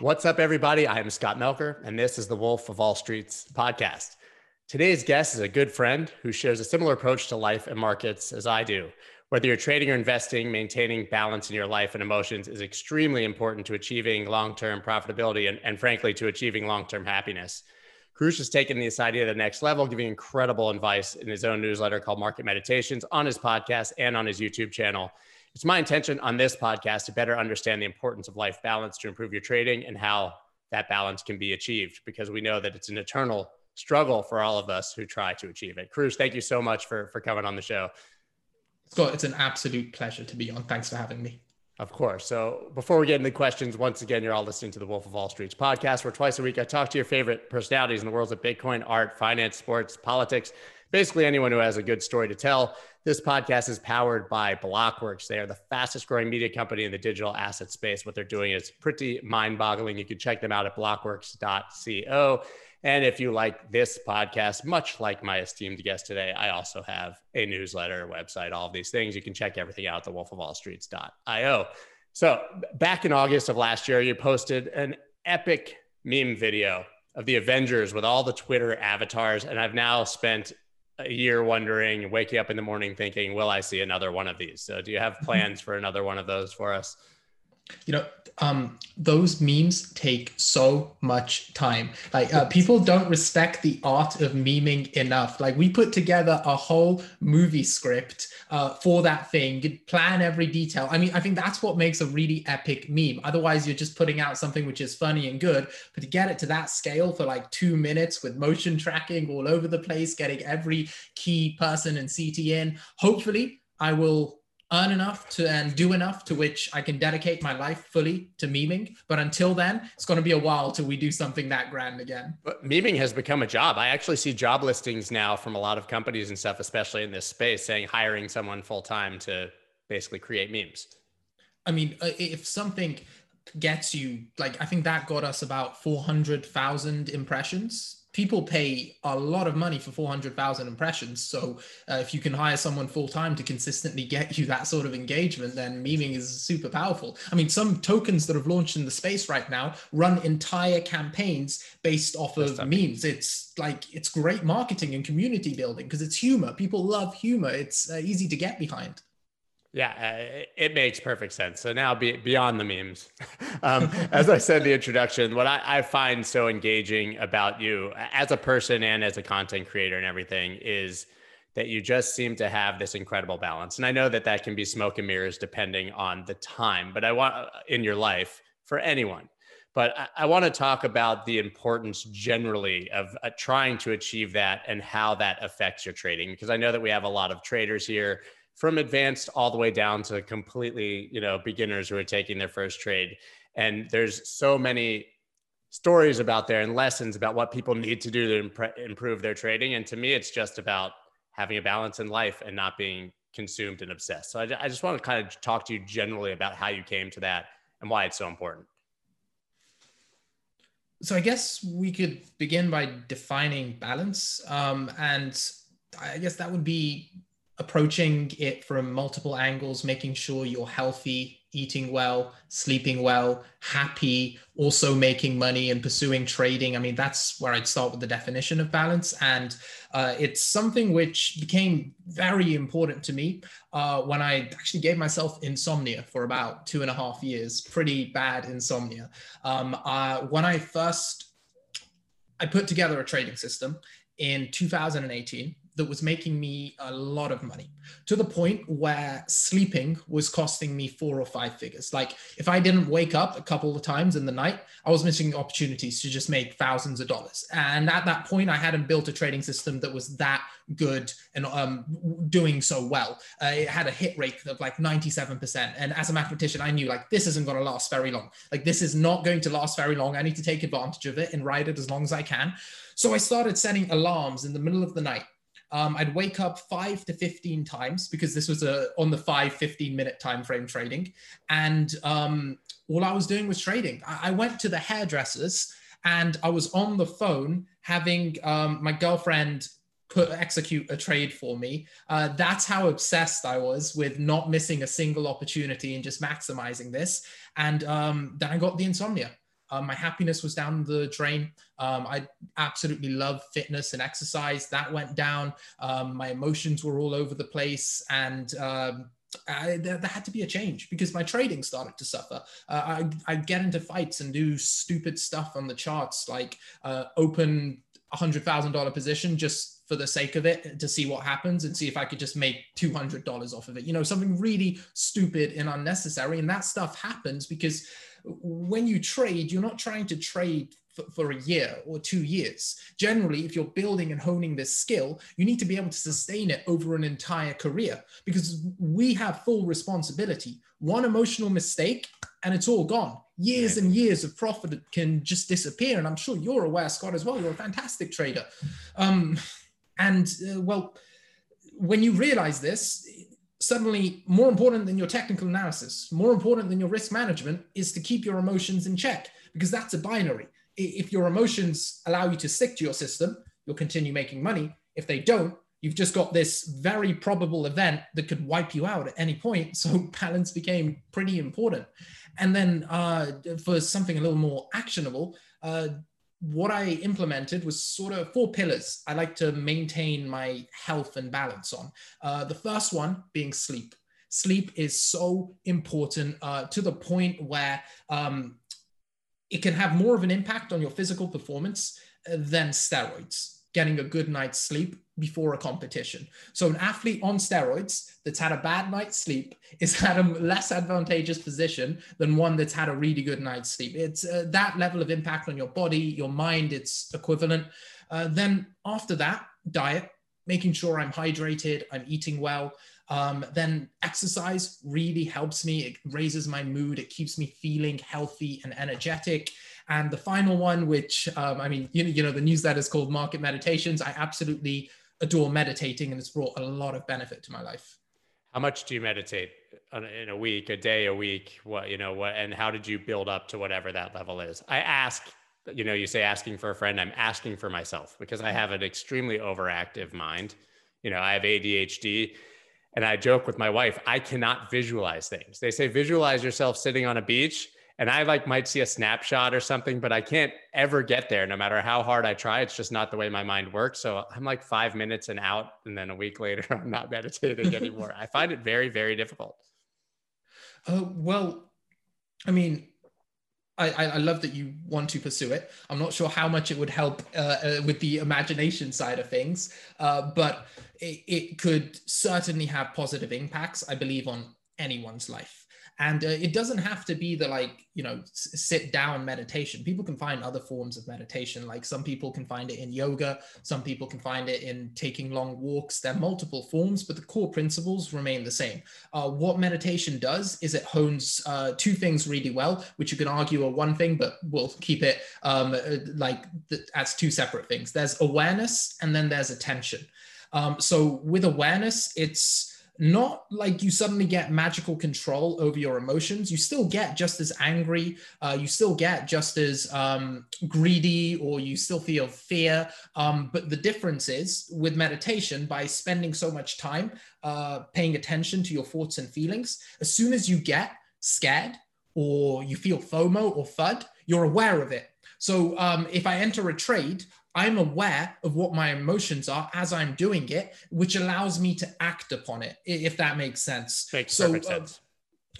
What's up, everybody? I am Scott Melker, and this is the Wolf of All Streets podcast. Today's guest is a good friend who shares a similar approach to life and markets as I do. Whether you're trading or investing, maintaining balance in your life and emotions is extremely important to achieving long term profitability and, and, frankly, to achieving long term happiness. Koroush has taken this idea to the next level, giving incredible advice in his own newsletter called Market Meditations on his podcast and on his YouTube channel. It's my intention on this podcast to better understand the importance of life balance to improve your trading and how that balance can be achieved because we know that it's an eternal struggle for all of us who try to achieve it. Koroush, thank you so much for, for coming on the show. Scott, it's an absolute pleasure to be on. Thanks for having me. Of course. So before we get into questions, once again, you're all listening to the Wolf of All Streets podcast, where twice a week I talk to your favorite personalities in the worlds of Bitcoin, art, finance, sports, politics, basically anyone who has a good story to tell. This podcast is powered by Blockworks. They are the fastest growing media company in the digital asset space. What they're doing is pretty mind boggling. You can check them out at blockworks.co. And if you like this podcast, much like my esteemed guest today, I also have a newsletter, website, all of these things. You can check everything out at thewolfofallstreets.io. So back in August of last year, you posted an epic meme video of the Avengers with all the Twitter avatars. And I've now spent a year wondering, waking up in the morning thinking, will I see another one of these? So do you have mm-hmm. plans for another one of those for us? You know, um, those memes take so much time. Like uh, people don't respect the art of memeing enough. Like we put together a whole movie script uh, for that thing, you plan every detail. I mean, I think that's what makes a really epic meme. Otherwise, you're just putting out something which is funny and good. But to get it to that scale for like two minutes with motion tracking all over the place, getting every key person and CT in, hopefully I will earn enough to and do enough to which I can dedicate my life fully to memeing. But until then, it's going to be a while till we do something that grand again. But memeing has become a job. I actually see job listings now from a lot of companies and stuff, especially in this space, saying hiring someone full time to basically create memes. I mean, uh, if something gets you like, I think that got us about 400,000 impressions people pay a lot of money for 400,000 impressions. So uh, if you can hire someone full time to consistently get you that sort of engagement, then memeing is super powerful. I mean, some tokens that have launched in the space right now run entire campaigns based off of memes. It's like it's great marketing and community building because it's humor. People love humor. It's uh, easy to get behind. Yeah, uh, it makes perfect sense. So now, be, beyond the memes, um, as I said in the introduction, what I, I, find so engaging about you as a person and as a content creator and everything is that you just seem to have this incredible balance. And I know that that can be smoke and mirrors depending on the time, but I want uh, in your life for anyone. But I, I want to talk about the importance generally of uh, trying to achieve that and how that affects your trading, because I know that we have a lot of traders here from advanced all the way down to completely, you know, beginners who are taking their first trade. And there's so many stories about there and lessons about what people need to do to imp- improve their trading. And to me, it's just about having a balance in life and not being consumed and obsessed. So I, I just want to kind of talk to you generally about how you came to that and why it's so important. So I guess we could begin by defining balance. Um, and I guess that would be approaching it from multiple angles, making sure you're healthy, eating well, sleeping well, happy, also making money and pursuing trading. I mean, that's where I'd start with the definition of balance. And uh, it's something which became very important to me uh, when I actually gave myself insomnia for about two and a half years, pretty bad insomnia. Um, uh, when I first I put together a trading system in 2018 that was making me a lot of money to the point where sleeping was costing me four or five figures. Like if I didn't wake up a couple of times in the night, I was missing opportunities to just make thousands of dollars. And at that point, I hadn't built a trading system that was that good and um, doing so well. Uh, it had a hit rate of like 97%. And as a mathematician, I knew like this isn't going to last very long. Like this is not going to last very long. I need to take advantage of it and ride it as long as I can. So I started setting alarms in the middle of the night um, I'd wake up five to 15 times because this was a on the five, 15 minute time frame trading. And um, all I was doing was trading. I, I, went to the hairdressers and I was on the phone having um, my girlfriend put execute a trade for me. Uh, that's how obsessed I was with not missing a single opportunity and just maximizing this. And um, then I got the insomnia. Um, my happiness was down the drain. Um, I absolutely love fitness and exercise. That went down. Um, my emotions were all over the place. And um, I, there, there, had to be a change because my trading started to suffer. Uh, I, I get into fights and do stupid stuff on the charts, like uh, open a hundred thousand dollar position just for the sake of it to see what happens and see if I could just make two hundred dollars off of it. You know, something really stupid and unnecessary. And that stuff happens because when you trade, you're not trying to trade for, a year or two years. Generally, if you're building and honing this skill, you need to be able to sustain it over an entire career because we have full responsibility. One emotional mistake and it's all gone. Years and years of profit can just disappear. And I'm sure you're aware, Scott, as well. You're a fantastic trader. Um, and uh, well, when you realize this, suddenly more important than your technical analysis, more important than your risk management is to keep your emotions in check because that's a binary if your emotions allow you to stick to your system, you'll continue making money. If they don't, you've just got this very probable event that could wipe you out at any point. So balance became pretty important. And then uh, for something a little more actionable, uh, what I implemented was sort of four pillars I like to maintain my health and balance on. Uh, the first one being sleep. Sleep is so important uh, to the point where um, it can have more of an impact on your physical performance uh, than steroids, getting a good night's sleep before a competition. So an athlete on steroids that's had a bad night's sleep is at a less advantageous position than one that's had a really good night's sleep. It's uh, that level of impact on your body, your mind, it's equivalent. Uh, then after that, diet, making sure I'm hydrated, I'm eating well. Um, then exercise really helps me. It raises my mood. It keeps me feeling healthy and energetic. And the final one, which um, I mean, you know, you know, the newsletter is called Market Meditations. I absolutely adore meditating, and it's brought a lot of benefit to my life. How much do you meditate in a week, a day, a week? What you know, what, and how did you build up to whatever that level is? I ask you know, you say asking for a friend, I'm asking for myself because I have an extremely overactive mind. You know, I have ADHD and I joke with my wife, I cannot visualize things. They say visualize yourself sitting on a beach, and I like might see a snapshot or something, but I can't ever get there no matter how hard I try. It's just not the way my mind works. So I'm like 5 minutes and out and then a week later I'm not meditating anymore. I find it very very difficult. Uh, well, I mean, I, I, love that you want to pursue it. I'm not sure how much it would help uh, uh, with the imagination side of things, uh, but it, it, could certainly have positive impacts, I believe, on anyone's life and uh, it doesn't have to be the like you know sit down meditation. People can find other forms of meditation. Like some people can find it in yoga. Some people can find it in taking long walks. There are multiple forms but the core principles remain the same. Uh, what meditation does is it hones uh, two things really well which you can argue are one thing but we'll keep it um, uh, like th- as two separate things. There's awareness and then there's attention. Um, so with awareness it's not like you suddenly get magical control over your emotions. You still get just as angry, uh, you still get just as um, greedy, or you still feel fear. Um, but the difference is with meditation, by spending so much time uh, paying attention to your thoughts and feelings, as soon as you get scared or you feel FOMO or FUD, you're aware of it. So um, if I enter a trade, I'm aware of what my emotions are as I'm doing it, which allows me to act upon it, if that makes sense. Makes so, perfect uh, sense.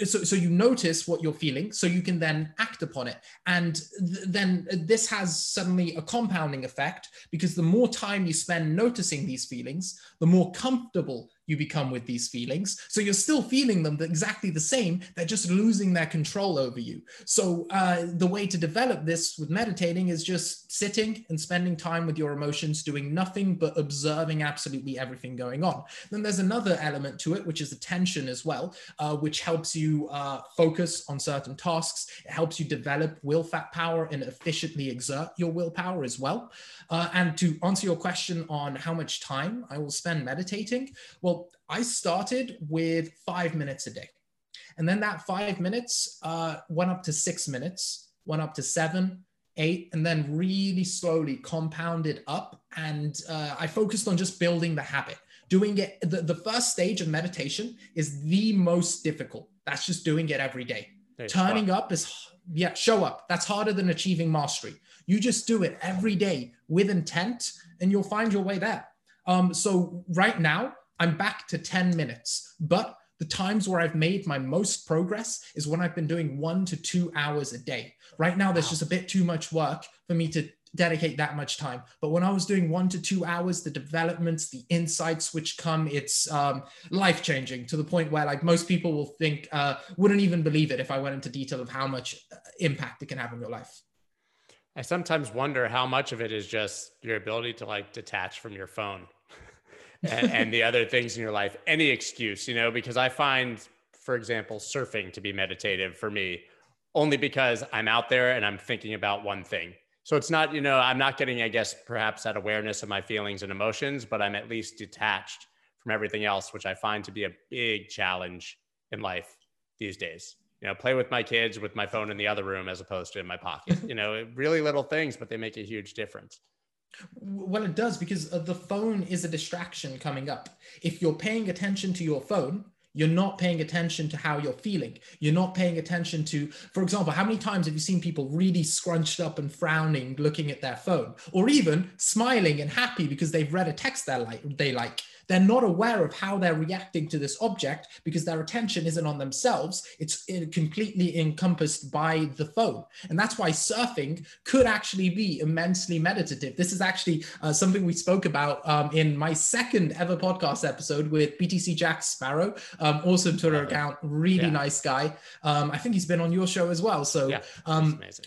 so, so you notice what you're feeling, so you can then act upon it. And th- then this has suddenly a compounding effect because the more time you spend noticing these feelings, the more comfortable you become with these feelings. So you're still feeling them exactly the same. They're just losing their control over you. So uh, the way to develop this with meditating is just sitting and spending time with your emotions, doing nothing but observing absolutely everything going on. Then there's another element to it, which is attention as well, uh, which helps you uh, focus on certain tasks. It helps you develop will fat power and efficiently exert your willpower as well. Uh, and to answer your question on how much time I will spend meditating, well, I started with five minutes a day. And then that five minutes uh, went up to six minutes, went up to seven, eight, and then really slowly compounded up. And uh, I focused on just building the habit. Doing it, the, the first stage of meditation is the most difficult. That's just doing it every day Turning up is, yeah, show up. That's harder than achieving mastery. You just do it every day with intent and you'll find your way there. Um, so right now, I'm back to 10 minutes, but the times where I've made my most progress is when I've been doing one to two hours a day. Right now, there's just a bit too much work for me to dedicate that much time. But when I was doing one to two hours, the developments, the insights which come, it's um, life changing to the point where like most people will think, uh, wouldn't even believe it if I went into detail of how much uh, impact it can have on your life. I sometimes wonder how much of it is just your ability to like detach from your phone and, and the other things in your life, any excuse, you know, because I find, for example, surfing to be meditative for me only because I'm out there and I'm thinking about one thing. So it's not, you know, I'm not getting, I guess, perhaps that awareness of my feelings and emotions, but I'm at least detached from everything else, which I find to be a big challenge in life these days. You know, play with my kids with my phone in the other room as opposed to in my pocket. You know, really little things, but they make a huge difference. Well, it does because uh, the phone is a distraction coming up. If you're paying attention to your phone, you're not paying attention to how you're feeling. You're not paying attention to, for example, how many times have you seen people really scrunched up and frowning looking at their phone, or even smiling and happy because they've read a text they like? They like they're not aware of how they're reacting to this object because their attention isn't on themselves. It's completely encompassed by the phone. And that's why surfing could actually be immensely meditative. This is actually uh, something we spoke about um, in my second ever podcast episode with BTC Jack Sparrow, um, awesome Twitter account, really yeah. nice guy. Um, I think he's been on your show as well. So, yeah, um, amazing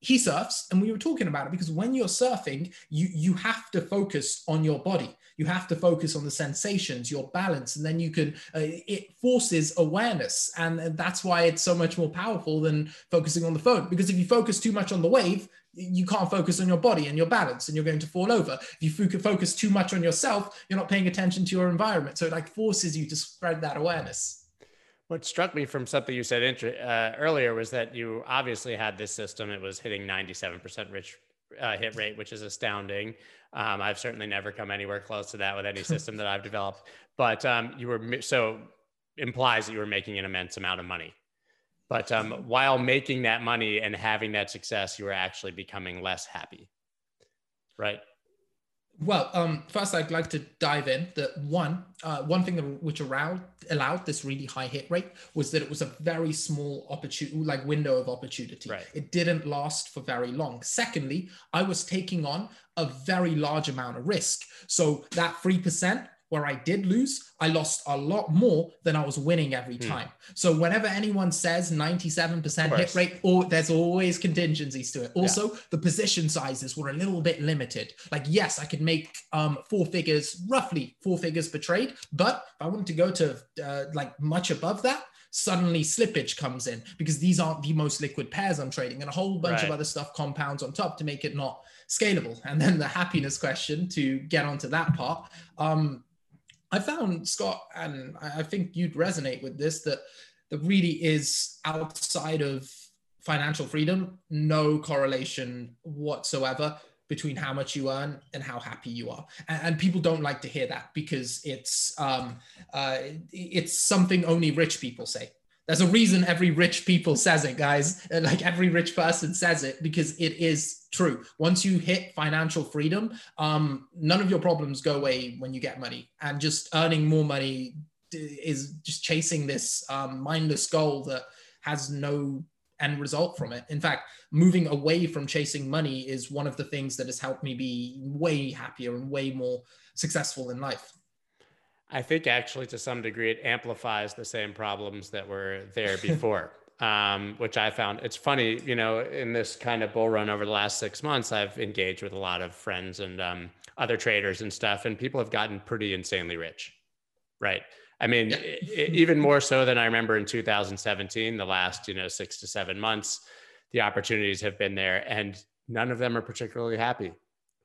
he surfs and we were talking about it because when you're surfing you you have to focus on your body you have to focus on the sensations your balance and then you can uh, it forces awareness. And, and that's why it's so much more powerful than focusing on the phone. Because if you focus too much on the wave you can't focus on your body and your balance and you're going to fall over. If you focus too much on yourself you're not paying attention to your environment. So it like forces you to spread that awareness. What struck me from something you said uh, earlier was that you obviously had this system. It was hitting 97% rich uh, hit rate, which is astounding. Um, I've certainly never come anywhere close to that with any system that I've developed. But um, you were so implies that you were making an immense amount of money. But um, while making that money and having that success, you were actually becoming less happy, right? Well, um, first I'd like to dive in. That one, uh, one thing that, which allowed allowed this really high hit rate was that it was a very small opportunity, like window of opportunity. Right. It didn't last for very long. Secondly, I was taking on a very large amount of risk. So that three percent where I did lose, I lost a lot more than I was winning every hmm. time. So whenever anyone says 97% hit rate, or there's always contingencies to it. Also, yeah. the position sizes were a little bit limited. Like, yes, I could make um, four figures, roughly four figures per trade, but if I wanted to go to uh, like much above that, suddenly slippage comes in because these aren't the most liquid pairs I'm trading, and a whole bunch right. of other stuff compounds on top to make it not scalable. And then the happiness question to get onto that part. Um, I found Scott, and I think you'd resonate with this that there really is outside of financial freedom, no correlation whatsoever between how much you earn and how happy you are. And, and people don't like to hear that because it's um, uh, it's something only rich people say. There's a reason every rich people says it, guys. Like every rich person says it because it is true. Once you hit financial freedom, um, none of your problems go away when you get money, and just earning more money is just chasing this um, mindless goal that has no end result from it. In fact, moving away from chasing money is one of the things that has helped me be way happier and way more successful in life. I think actually, to some degree, it amplifies the same problems that were there before, um, which I found it's funny. You know, in this kind of bull run over the last six months, I've engaged with a lot of friends and um, other traders and stuff, and people have gotten pretty insanely rich, right? I mean, it, even more so than I remember in 2017, the last you know six to seven months, the opportunities have been there, and none of them are particularly happy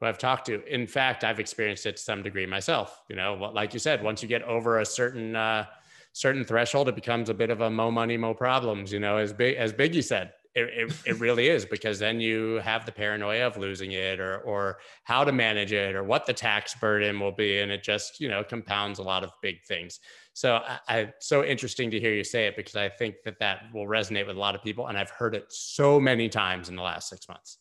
who I've talked to. In fact, I've experienced it to some degree myself. You know, like you said, once you get over a certain uh, certain threshold, it becomes a bit of a mo money, mo problems. You know, as big as Biggie said, It, it, it really is because then you have the paranoia of losing it or or how to manage it or what the tax burden will be and it just you know compounds a lot of big things so I, I so interesting to hear you say it because i think that that will resonate with a lot of people and i've heard it so many times in the last six months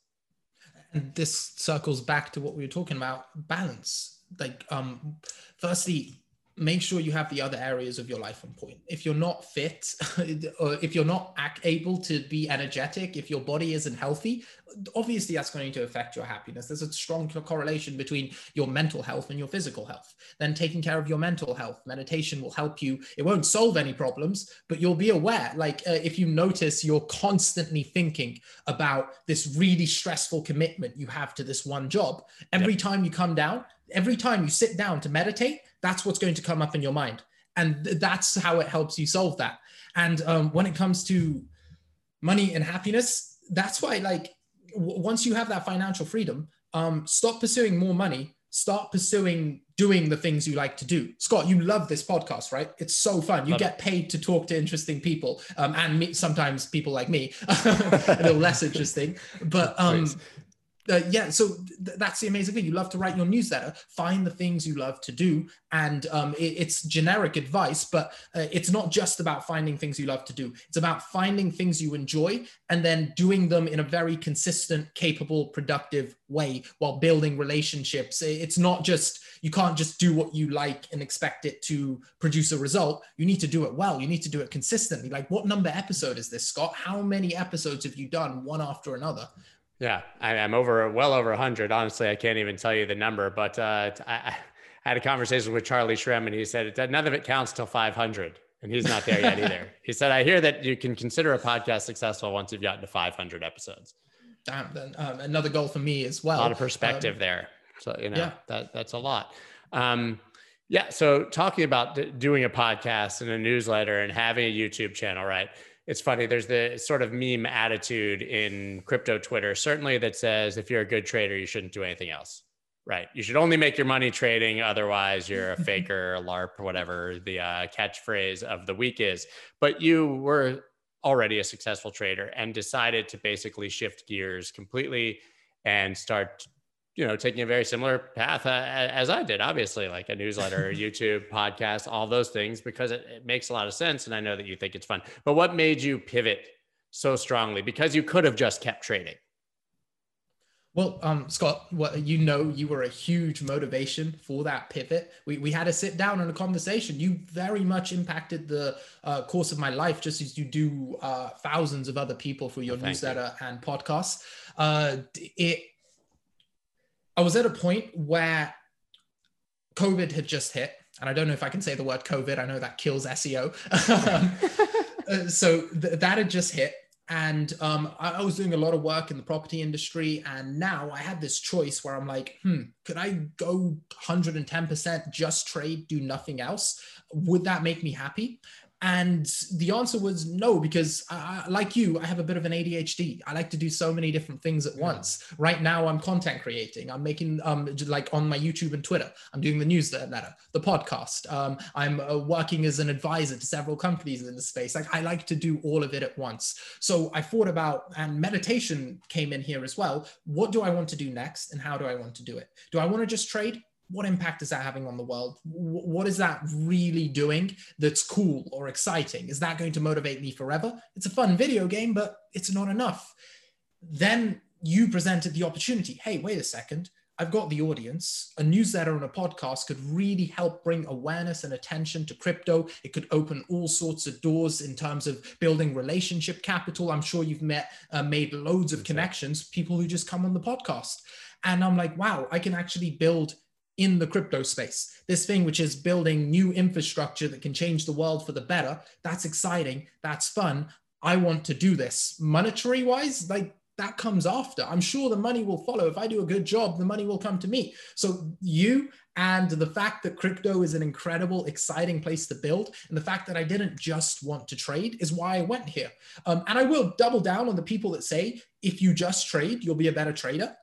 and this circles back to what we were talking about balance. Like um firstly make sure you have the other areas of your life on point. If you're not fit, or if you're not able to be energetic, if your body isn't healthy, obviously that's going to affect your happiness. There's a strong correlation between your mental health and your physical health. Then taking care of your mental health, meditation will help you. It won't solve any problems, but you'll be aware. Like uh, if you notice you're constantly thinking about this really stressful commitment you have to this one job, every yep. time you come down, every time you sit down to meditate, that's what's going to come up in your mind. And that's how it helps you solve that. And um, when it comes to money and happiness, that's why, like, w- once you have that financial freedom, um, stop pursuing more money, start pursuing doing the things you like to do. Scott, you love this podcast, right? It's so fun. You love get it. paid to talk to interesting people, um, and me, sometimes people like me, a little less interesting. But um, uh, yeah, so th- that's the amazing thing. You love to write your newsletter. Find the things you love to do, and um, it, it's generic advice, but uh, it's not just about finding things you love to do. It's about finding things you enjoy and then doing them in a very consistent, capable, productive way while building relationships. It's not just you can't just do what you like and expect it to produce a result. You need to do it well. You need to do it consistently. Like, what number episode is this, Scott? How many episodes have you done one after another? Yeah, I, am over well over 100. Honestly, I can't even tell you the number, but uh, I, I, had a conversation with Charlie Shrem, and he said none of it counts till 500, and he's not there yet either. He said, "I hear that you can consider a podcast successful once you've gotten to 500 episodes." Damn, then um, another goal for me as well. A lot of perspective um, there, so you know yeah. that that's a lot. Um, yeah. So talking about d- doing a podcast and a newsletter and having a YouTube channel, right? It's funny. There's the sort of meme attitude in crypto Twitter, certainly that says if you're a good trader, you shouldn't do anything else. Right. You should only make your money trading. Otherwise, you're a faker, a LARP, whatever the uh, catchphrase of the week is. But you were already a successful trader and decided to basically shift gears completely and start you know, taking a very similar path uh, as I did, obviously, like a newsletter, YouTube, podcast, all those things, because it, it, makes a lot of sense. And I know that you think it's fun. But what made you pivot so strongly? Because you could have just kept trading. Well, um, Scott, what you know, you were a huge motivation for that pivot. We, we had to sit down and a conversation. You very much impacted the uh, course of my life, just as you do uh, thousands of other people for your newsletter you. and podcasts. Uh, it I was at a point where COVID had just hit, and I don't know if I can say the word COVID. I know that kills SEO. Uh, so th- that had just hit, and um, I, I, was doing a lot of work in the property industry, and now I had this choice where I'm like, hmm, could I go 110% just trade, do nothing else? Would that make me happy? And the answer was no, because I, like you, I have a bit of an ADHD. I like to do so many different things at once. Right now, I'm content creating. I'm making um like on my YouTube and Twitter. I'm doing the newsletter, the podcast. Um, I'm uh, working as an advisor to several companies in the space. Like I like to do all of it at once. So I thought about, and meditation came in here as well. What do I want to do next, and how do I want to do it? Do I want to just trade? What impact is that having on the world? What is that really doing that's cool or exciting? Is that going to motivate me forever? It's a fun video game, but it's not enough. Then you presented the opportunity. Hey, wait a second. I've got the audience. A newsletter and a podcast could really help bring awareness and attention to crypto. It could open all sorts of doors in terms of building relationship capital. I'm sure you've met, uh, made loads of connections, people who just come on the podcast. And I'm like, wow, I can actually build in the crypto space. This thing, which is building new infrastructure that can change the world for the better, that's exciting. That's fun. I want to do this. Monetary wise, like that comes after. I'm sure the money will follow. If I do a good job, the money will come to me. So, you and the fact that crypto is an incredible, exciting place to build, and the fact that I didn't just want to trade is why I went here. Um, and I will double down on the people that say if you just trade, you'll be a better trader.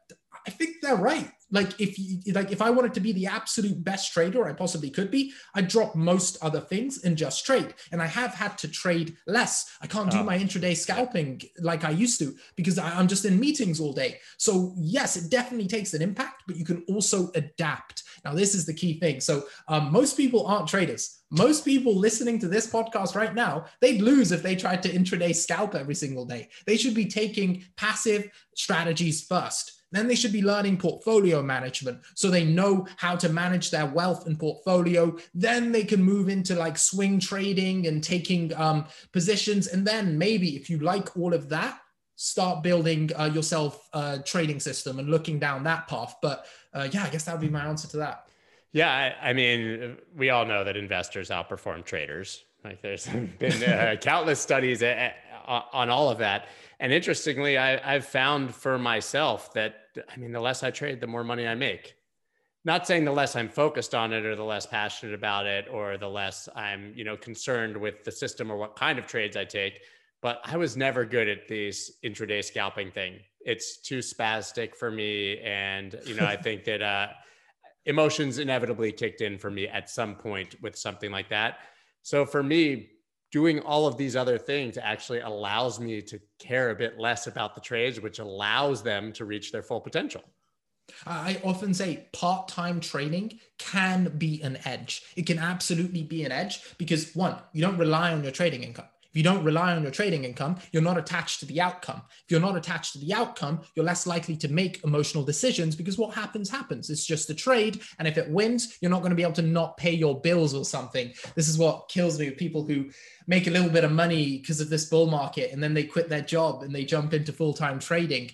I think they're right. Like if you, like if I wanted to be the absolute best trader I possibly could be, I'd drop most other things and just trade. And I have had to trade less. I can't do oh. my intraday scalping like I used to because I'm just in meetings all day. So yes, it definitely takes an impact, but you can also adapt. Now this is the key thing. So um, most people aren't traders. Most people listening to this podcast right now, they'd lose if they tried to intraday scalp every single day. They should be taking passive strategies first. Then they should be learning portfolio management so they know how to manage their wealth and portfolio. Then they can move into like swing trading and taking um, positions. And then maybe if you like all of that, start building uh, yourself a trading system and looking down that path. But uh, yeah, I guess that would be my answer to that. Yeah, I, I, mean, we all know that investors outperform traders. Like there's been uh, countless studies a, a, on all of that. And interestingly, I, I've found for myself that, I mean, the less I trade, the more money I make. Not saying the less I'm focused on it or the less passionate about it or the less I'm, you know, concerned with the system or what kind of trades I take, but I was never good at these intraday scalping thing. It's too spastic for me. And, you know, I think that, uh, emotions inevitably kicked in for me at some point with something like that. So for me, doing all of these other things actually allows me to care a bit less about the trades, which allows them to reach their full potential. I often say part time trading can be an edge. It can absolutely be an edge because, one, you don't rely on your trading income you don't rely on your trading income, you're not attached to the outcome. If you're not attached to the outcome, you're less likely to make emotional decisions because what happens, happens. It's just a trade. And if it wins, you're not going to be able to not pay your bills or something. This is what kills me with people who make a little bit of money because of this bull market and then they quit their job and they jump into full time trading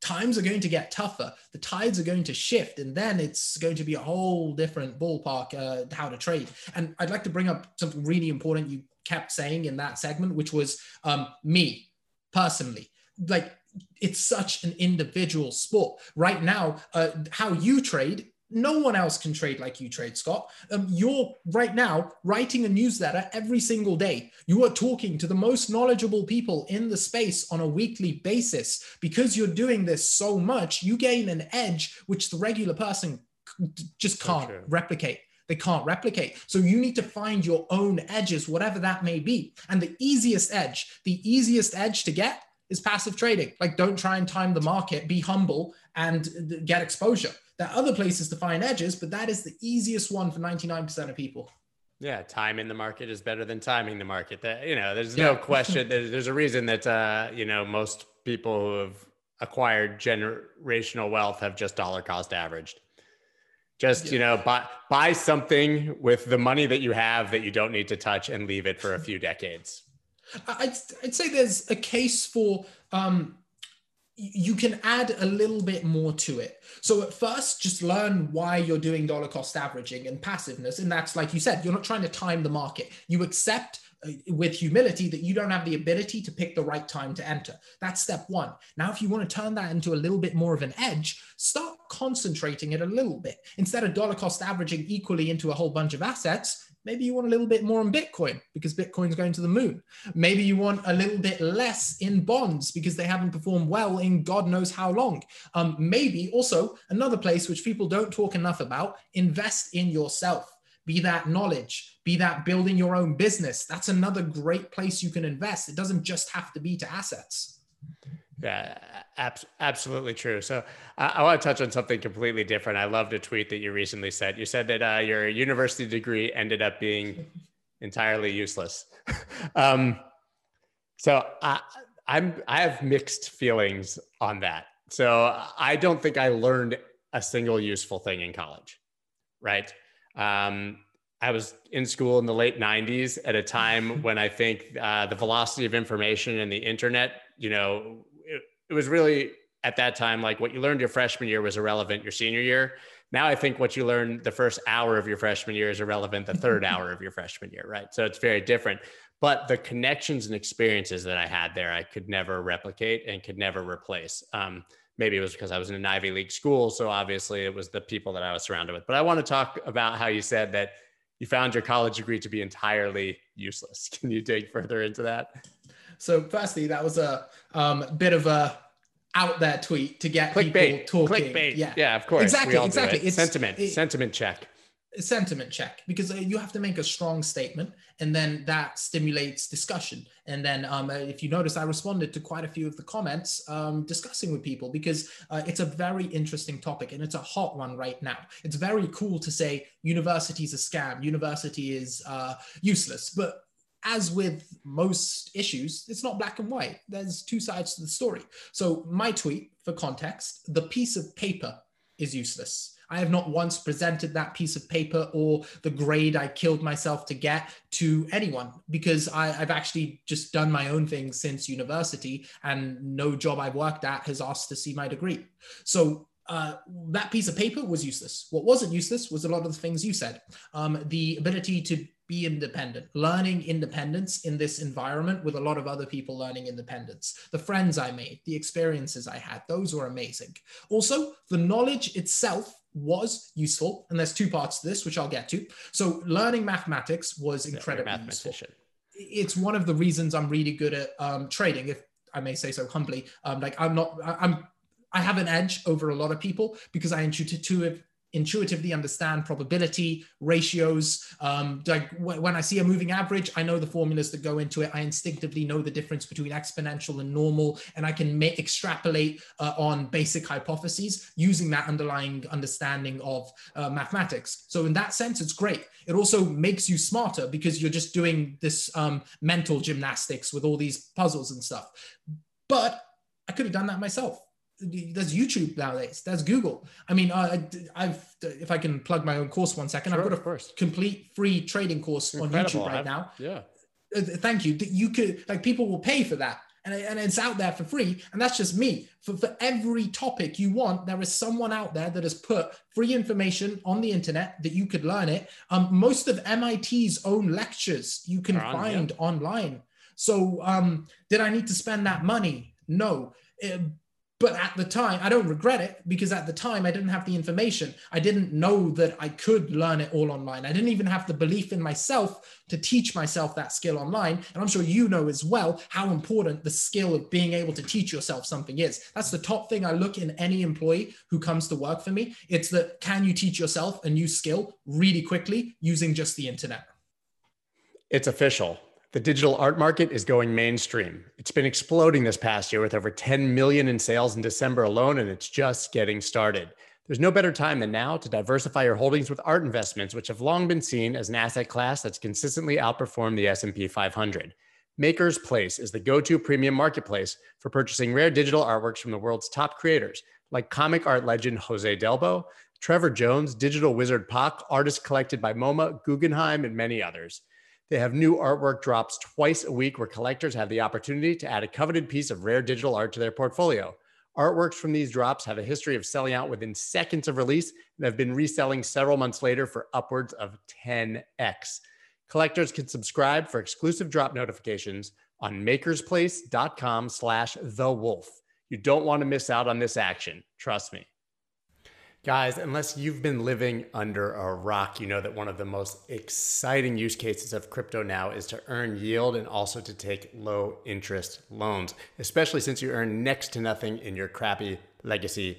times are going to get tougher the tides are going to shift and then it's going to be a whole different ballpark uh, how to trade and i'd like to bring up something really important you kept saying in that segment, which was um, me personally. Like it's such an individual sport. Right now, uh, how you trade no one else can trade like you trade, Scott. Um, you're right now writing a newsletter every single day. You are talking to the most knowledgeable people in the space on a weekly basis. Because you're doing this so much, you gain an edge which the regular person just can't replicate they can't replicate. So you need to find your own edges, whatever that may be. And the easiest edge, the easiest edge to get is passive trading. Like, don't try and time the market, be humble and get exposure. There are other places to find edges, but that is the easiest one for 99% of people. Yeah, time in the market is better than timing the market. That you know, there's no yeah. question. There's, there's a reason that uh, you know most people who have acquired generational wealth have just dollar cost averaged. Just, yeah. you know, buy buy something with the money that you have that you don't need to touch and leave it for a few decades. I'd, I'd say there's a case for um, you can add a little bit more to it. So at first, just learn why you're doing dollar cost averaging and passiveness. And that's like you said, you're not trying to time the market. You accept with humility that you don't have the ability to pick the right time to enter. That's step one. Now, if you want to turn that into a little bit more of an edge, start concentrating it a little bit. Instead of dollar cost averaging equally into a whole bunch of assets, maybe you want a little bit more on Bitcoin because Bitcoin's going to the moon. Maybe you want a little bit less in bonds because they haven't performed well in God knows how long. Um, maybe also another place which people don't talk enough about invest in yourself be that knowledge, be that building your own business. That's another great place you can invest. It doesn't just have to be to assets. Yeah, ab- absolutely true. So I-, I want to touch on something completely different. I loved a tweet that you recently said. You said that uh, your university degree ended up being entirely useless. um, so I, I'm I have mixed feelings on that. So I don't think I learned a single useful thing in college, right? Um, I was in school in the late 90s at a time when I think uh, the velocity of information and the internet, you know, it, it, was really at that time like what you learned your freshman year was irrelevant your senior year. Now I think what you learned the first hour of your freshman year is irrelevant the third hour of your freshman year, right? So it's very different. But the connections and experiences that I had there, I could never replicate and could never replace. Um, maybe it was because I was in an Ivy League school. So obviously it was the people that I was surrounded with. But I want to talk about how you said that you found your college degree to be entirely useless. Can you dig further into that? So, firstly, that was a um, bit of a out there tweet to get Clickbait. people talking. Clickbait. Yeah, yeah, of course. Exactly, exactly. It. It's sentiment, it, sentiment check. Sentiment check because uh, you have to make a strong statement, and then that stimulates discussion. And then, um, uh, if you notice, I responded to quite a few of the comments um, discussing with people because uh, it's a very interesting topic and it's a hot one right now. It's very cool to say university is a scam, university is uh, useless, but as with most issues, it's not black and white. There's two sides to the story. So, my tweet, for context, the piece of paper is useless. I have not once presented that piece of paper or the grade I killed myself to get to anyone because I, have actually just done my own thing since university and no job I've worked at has asked to see my degree. So uh, that piece of paper was useless. What wasn't useless was a lot of the things you said. Um, the ability to be independent, learning independence in this environment with a lot of other people learning independence. The friends I made, the experiences I had, those were amazing. Also, the knowledge itself was useful. And there's two parts to this, which I'll get to. So, learning mathematics was incredibly yeah, useful. It's one of the reasons I'm really good at um, trading, if I may say so humbly. Um, like, I'm not, I'm I have an edge over a lot of people because I intuitive, intuitively understand probability ratios. Um, like when I see a moving average, I know the formulas that go into it. I instinctively know the difference between exponential and normal, and I can extrapolate uh, on basic hypotheses using that underlying understanding of uh, mathematics. So in that sense, it's great. It also makes you smarter because you're just doing this um, mental gymnastics with all these puzzles and stuff. But I could have done that myself there's YouTube nowadays. There's Google. I mean, uh, I've if I can plug my own course one second, sure, I've got a first. complete free trading course Incredible. on YouTube right I've, now. Yeah. Uh, thank you. You could like people will pay for that, and, and it's out there for free. And that's just me. For for every topic you want, there is someone out there that has put free information on the internet that you could learn it. Um, most of MIT's own lectures you can on, find yeah. online. So, um, did I need to spend that money? No. Uh, but at the time i don't regret it because at the time i didn't have the information. I didn't know that i could learn it all online. I didn't even have the belief in myself to teach myself that skill online. And i'm sure you know as well how important the skill of being able to teach yourself something is. That's the top thing i look in any employee who comes to work for me. It's that can you teach yourself a new skill really quickly using just the internet? It's official the digital art market is going mainstream. It's been exploding this past year with over 10 million in sales in December alone, and it's just getting started. There's no better time than now to diversify your holdings with art investments, which have long been seen as an asset class that's consistently outperformed the S&P 500. MakersPlace is the go-to premium marketplace for purchasing rare digital artworks from the world's top creators, like comic art legend Jose Delbo, Trevor Jones, digital wizard Pak, artists collected by MoMA, Guggenheim, and many others. They have new artwork drops twice a week where collectors have the opportunity to add a coveted piece of rare digital art to their portfolio. Artworks from these drops have a history of selling out within seconds of release and have been reselling several months later for upwards of 10x. Collectors can subscribe for exclusive drop notifications on makersplace.com slash the wolf. You don't want to miss out on this action. Trust me. Guys, unless you've been living under a rock, you know that one of the most exciting use cases of crypto now is to earn yield and also to take low interest loans, especially since you earn next to nothing in your crappy legacy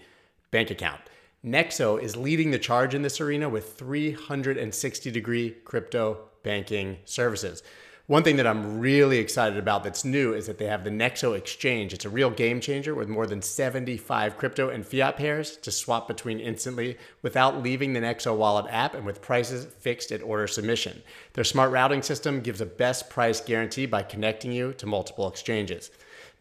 bank account. Nexo is leading the charge in this arena with 360 degree crypto banking services. One thing that I'm really excited about that's new is that they have the Nexo Exchange. It's a real game changer with more than 75 crypto and fiat pairs to swap between instantly without leaving the Nexo wallet app and with prices fixed at order submission. Their smart routing system gives a best price guarantee by connecting you to multiple exchanges.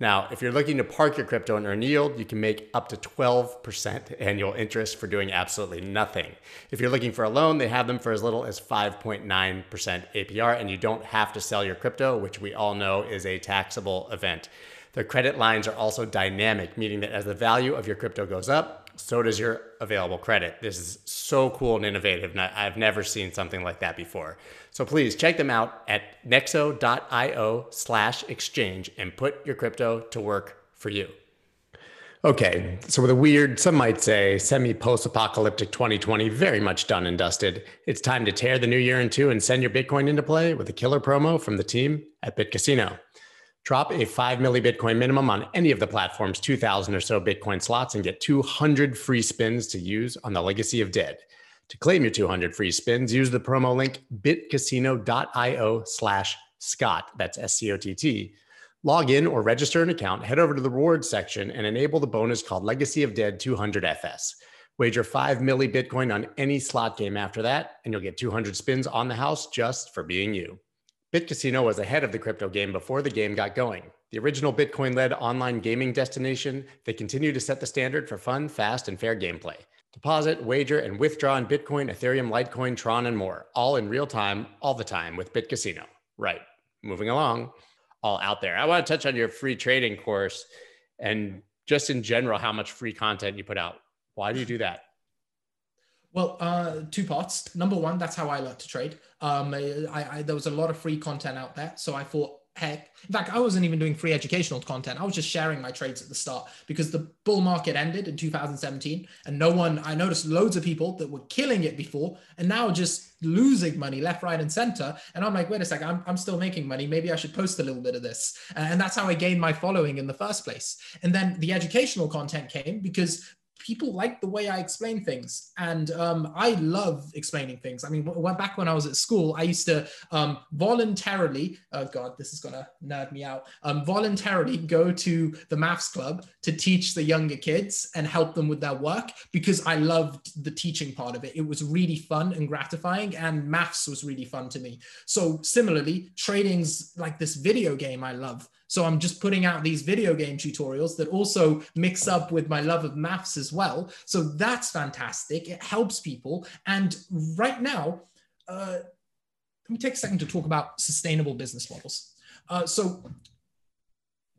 Now, if you're looking to park your crypto and earn yield, you can make up to 12% annual interest for doing absolutely nothing. If you're looking for a loan, they have them for as little as 5.9% APR, and you don't have to sell your crypto, which we all know is a taxable event. Their credit lines are also dynamic, meaning that as the value of your crypto goes up, so does your available credit. This is so cool and innovative, and I've never seen something like that before. So please check them out at nexo.io slash exchange and put your crypto to work for you. Okay, so with a weird, some might say, semi post apocalyptic 2020 very much done and dusted, it's time to tear the new year in two and send your Bitcoin into play with a killer promo from the team at BitCasino. Drop a 5 milli Bitcoin minimum on any of the platform's 2,000 or so Bitcoin slots and get 200 free spins to use on the Legacy of Dead. To claim your 200 free spins, use the promo link bitcasino.io slash Scott. That's S C O T T. Log in or register an account, head over to the rewards section, and enable the bonus called Legacy of Dead 200 FS. Wager 5 milli Bitcoin on any slot game after that, and you'll get 200 spins on the house just for being you. BitCasino was ahead of the crypto game before the game got going. The original Bitcoin led online gaming destination, they continue to set the standard for fun, fast, and fair gameplay. Deposit, wager, and withdraw in Bitcoin, Ethereum, Litecoin, Tron, and more, all in real time, all the time with BitCasino. Right. Moving along, all out there. I want to touch on your free trading course and just in general, how much free content you put out. Why do you do that? Well, uh, two parts. Number one, that's how I learned to trade. Um, I, I, there was a lot of free content out there, so I thought heck. In fact, I wasn't even doing free educational content. I was just sharing my trades at the start because the bull market ended in 2017 and no one, I noticed loads of people that were killing it before and now just losing money left, right, and center. And I'm like, wait a second, I'm, I'm still making money. Maybe I should post a little bit of this. And that's how I gained my following in the first place. And then the educational content came because people like the way I explain things, and um, I love explaining things. I mean, w- back when I was at school, I used to um, voluntarily, oh god, this is gonna nerd me out, um, voluntarily go to the maths club to teach the younger kids and help them with their work because I loved the teaching part of it. It was really fun and gratifying, and maths was really fun to me. So similarly, trading's like this video game I love. So I'm just putting out these video game tutorials that also mix up with my love of maths as well. So that's fantastic. It helps people. And right now, uh, let me take a second to talk about sustainable business models. Uh, so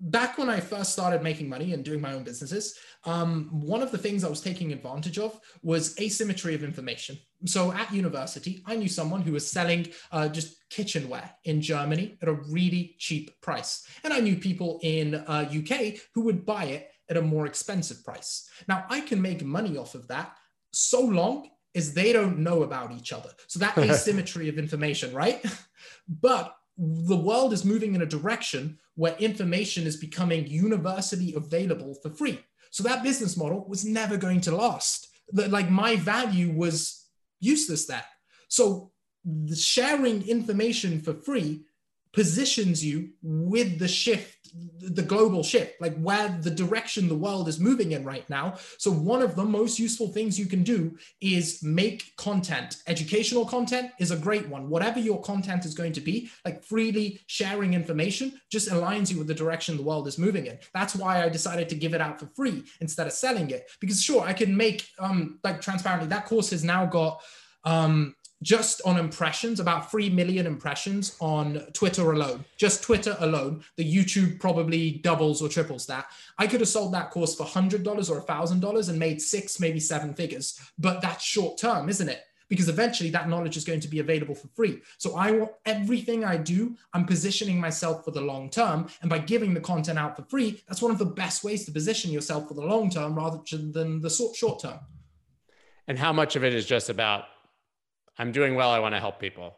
back when I first started making money and doing my own businesses, um, one of the things I was taking advantage of was asymmetry of information. So at university, I knew someone who was selling uh, just kitchenware in Germany at a really cheap price. And I knew people in uh, UK who would buy it at a more expensive price. Now, I can make money off of that so long as they don't know about each other. So that asymmetry of information, right? but the world is moving in a direction where information is becoming universally available for free. So that business model was never going to last. Like my value was useless there. So the sharing information for free positions you with the shift the global shift like where the direction the world is moving in right now. So one of the most useful things you can do is make content. Educational content is a great one. Whatever your content is going to be like freely sharing information just aligns you with the direction the world is moving in. That's why i decided to give it out for free instead of selling it. Because sure i can make um like transparently that course has now got um just on impressions, about 3 million impressions on Twitter alone, just Twitter alone. The YouTube probably doubles or triples that. I could have sold that course for $100 or $1,000 and made six, maybe seven figures, but that's short term, isn't it? Because eventually that knowledge is going to be available for free. So I want everything I do, I'm positioning myself for the long term. And by giving the content out for free, that's one of the best ways to position yourself for the long term rather than the short term. And how much of it is just about I'm doing well. I want to help people.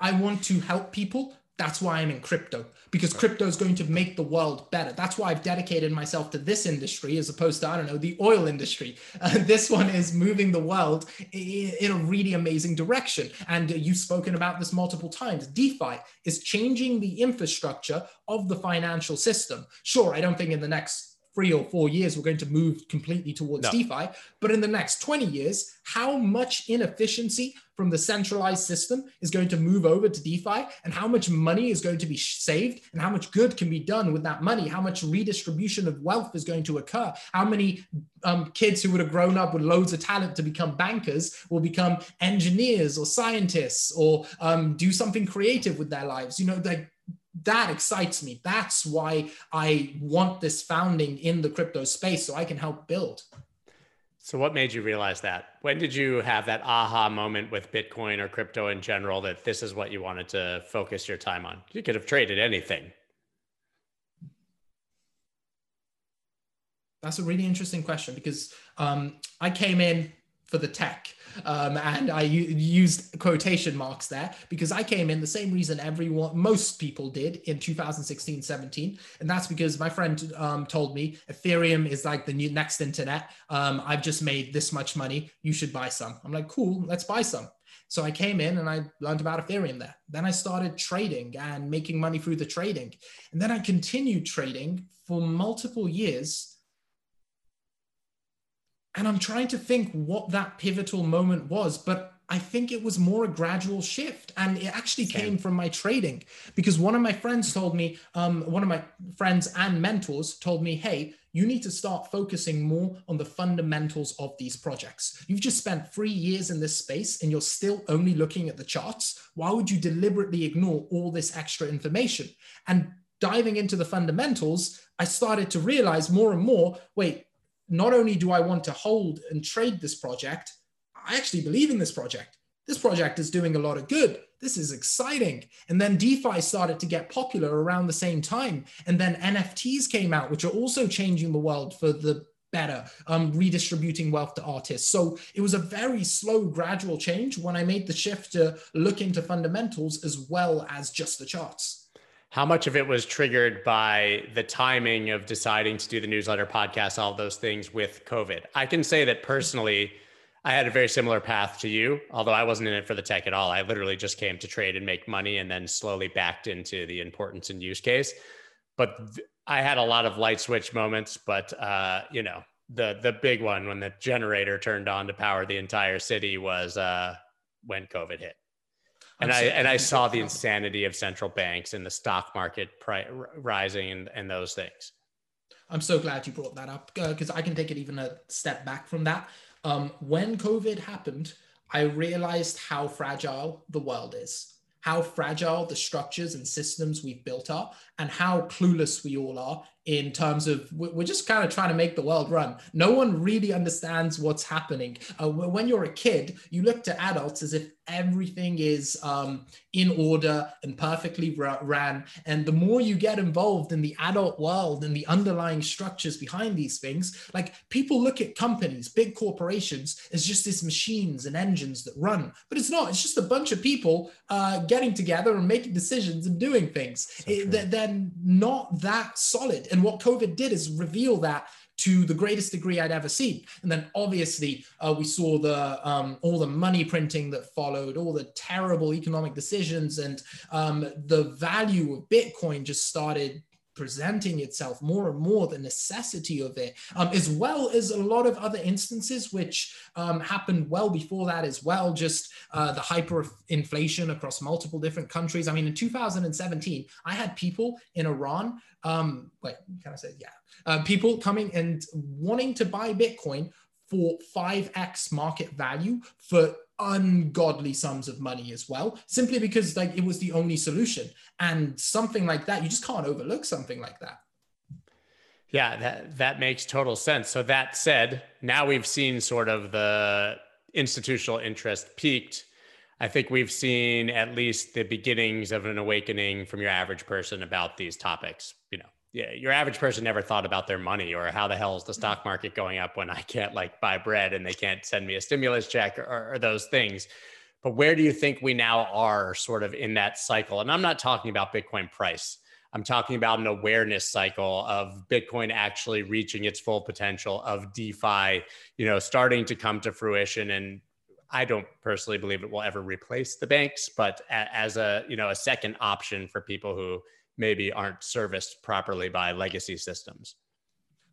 I want to help people. That's why I'm in crypto because crypto is going to make the world better. That's why I've dedicated myself to this industry as opposed to, I don't know, the oil industry. Uh, this one is moving the world in a really amazing direction. And you've spoken about this multiple times. DeFi is changing the infrastructure of the financial system. Sure, I don't think in the next three or four years we're going to move completely towards no. DeFi. But in the next 20 years, how much inefficiency from the centralized system is going to move over to DeFi and how much money is going to be saved and how much good can be done with that money? How much redistribution of wealth is going to occur? How many um, kids who would have grown up with loads of talent to become bankers will become engineers or scientists or um, do something creative with their lives? You know, like that excites me. That's why I want this founding in the crypto space so I can help build. So, what made you realize that? When did you have that aha moment with Bitcoin or crypto in general that this is what you wanted to focus your time on? You could have traded anything. That's a really interesting question because um, I came in for the tech. Um, and I used quotation marks there because I came in the same reason everyone, most people did in 2016, 17. And that's because my friend um, told me Ethereum is like the new next internet. Um, I've just made this much money. You should buy some. I'm like, cool, let's buy some. So I came in and I learned about Ethereum there. Then I started trading and making money through the trading. And then I continued trading for multiple years and I'm trying to think what that pivotal moment was, but I think it was more a gradual shift. And it actually Same. came from my trading because one of my friends told me, um, one of my friends and mentors told me, hey, you need to start focusing more on the fundamentals of these projects. You've just spent three years in this space and you're still only looking at the charts. Why would you deliberately ignore all this extra information? And diving into the fundamentals, I started to realize more and more wait, not only do I want to hold and trade this project, I actually believe in this project. This project is doing a lot of good. This is exciting. And then DeFi started to get popular around the same time. And then NFTs came out, which are also changing the world for the better, um, redistributing wealth to artists. So it was a very slow, gradual change when I made the shift to look into fundamentals as well as just the charts. How much of it was triggered by the timing of deciding to do the newsletter, podcast, all those things with COVID? I can say that personally, I had a very similar path to you, although I wasn't in it for the tech at all. I literally just came to trade and make money and then slowly backed into the importance and use case. But I had a lot of light switch moments, but uh, you know, the the big one when the generator turned on to power the entire city was uh, when COVID hit and I and I saw the insanity of central banks and the stock market pri- rising and, and those things. I'm so glad you brought that up because uh, I can take it even a step back from that. Um, when COVID happened, I realized how fragile the world is, how fragile the structures and systems we've built are, and how clueless we all are in terms of we're just kind of trying to make the world run. No one really understands what's happening. Uh, when you're a kid, you look to adults as if everything is um, in order and perfectly ran. And the more you get involved in the adult world and the underlying structures behind these things, like people look at companies, big corporations, as just these machines and engines that run. But it's not, it's just a bunch of people uh, getting together and making decisions and doing things. So it, they're not that solid. And what COVID did is reveal that to the greatest degree I'd ever seen. And then obviously uh, we saw the um, all the money printing that followed, all the terrible economic decisions, and um, the value of Bitcoin just started presenting itself more and more the necessity of it um, as well as a lot of other instances which um, happened well before that as well just uh, the hyperinflation across multiple different countries. I mean in 2017 i had people in iran um, wait can i say yeah uh, people coming and wanting to buy bitcoin for 5x market value for ungodly sums of money as well simply because like it was the only solution. And something like that you just can't overlook something like that. Yeah that that makes total sense. So that said now we've seen sort of the institutional interest peaked. I think we've seen at least the beginnings of an awakening from your average person about these topics you know yeah, your average person never thought about their money or how the hell is the mm-hmm. stock market going up when I can't like buy bread and they can't send me a stimulus check or, or, those things. But where do you think we now are sort of in that cycle? And I'm not talking about Bitcoin price. I'm talking about an awareness cycle of Bitcoin actually reaching its full potential, of DeFi, you know, starting to come to fruition. And I don't personally believe it will ever replace the banks, but as a, you know, a second option for people who maybe aren't serviced properly by legacy systems.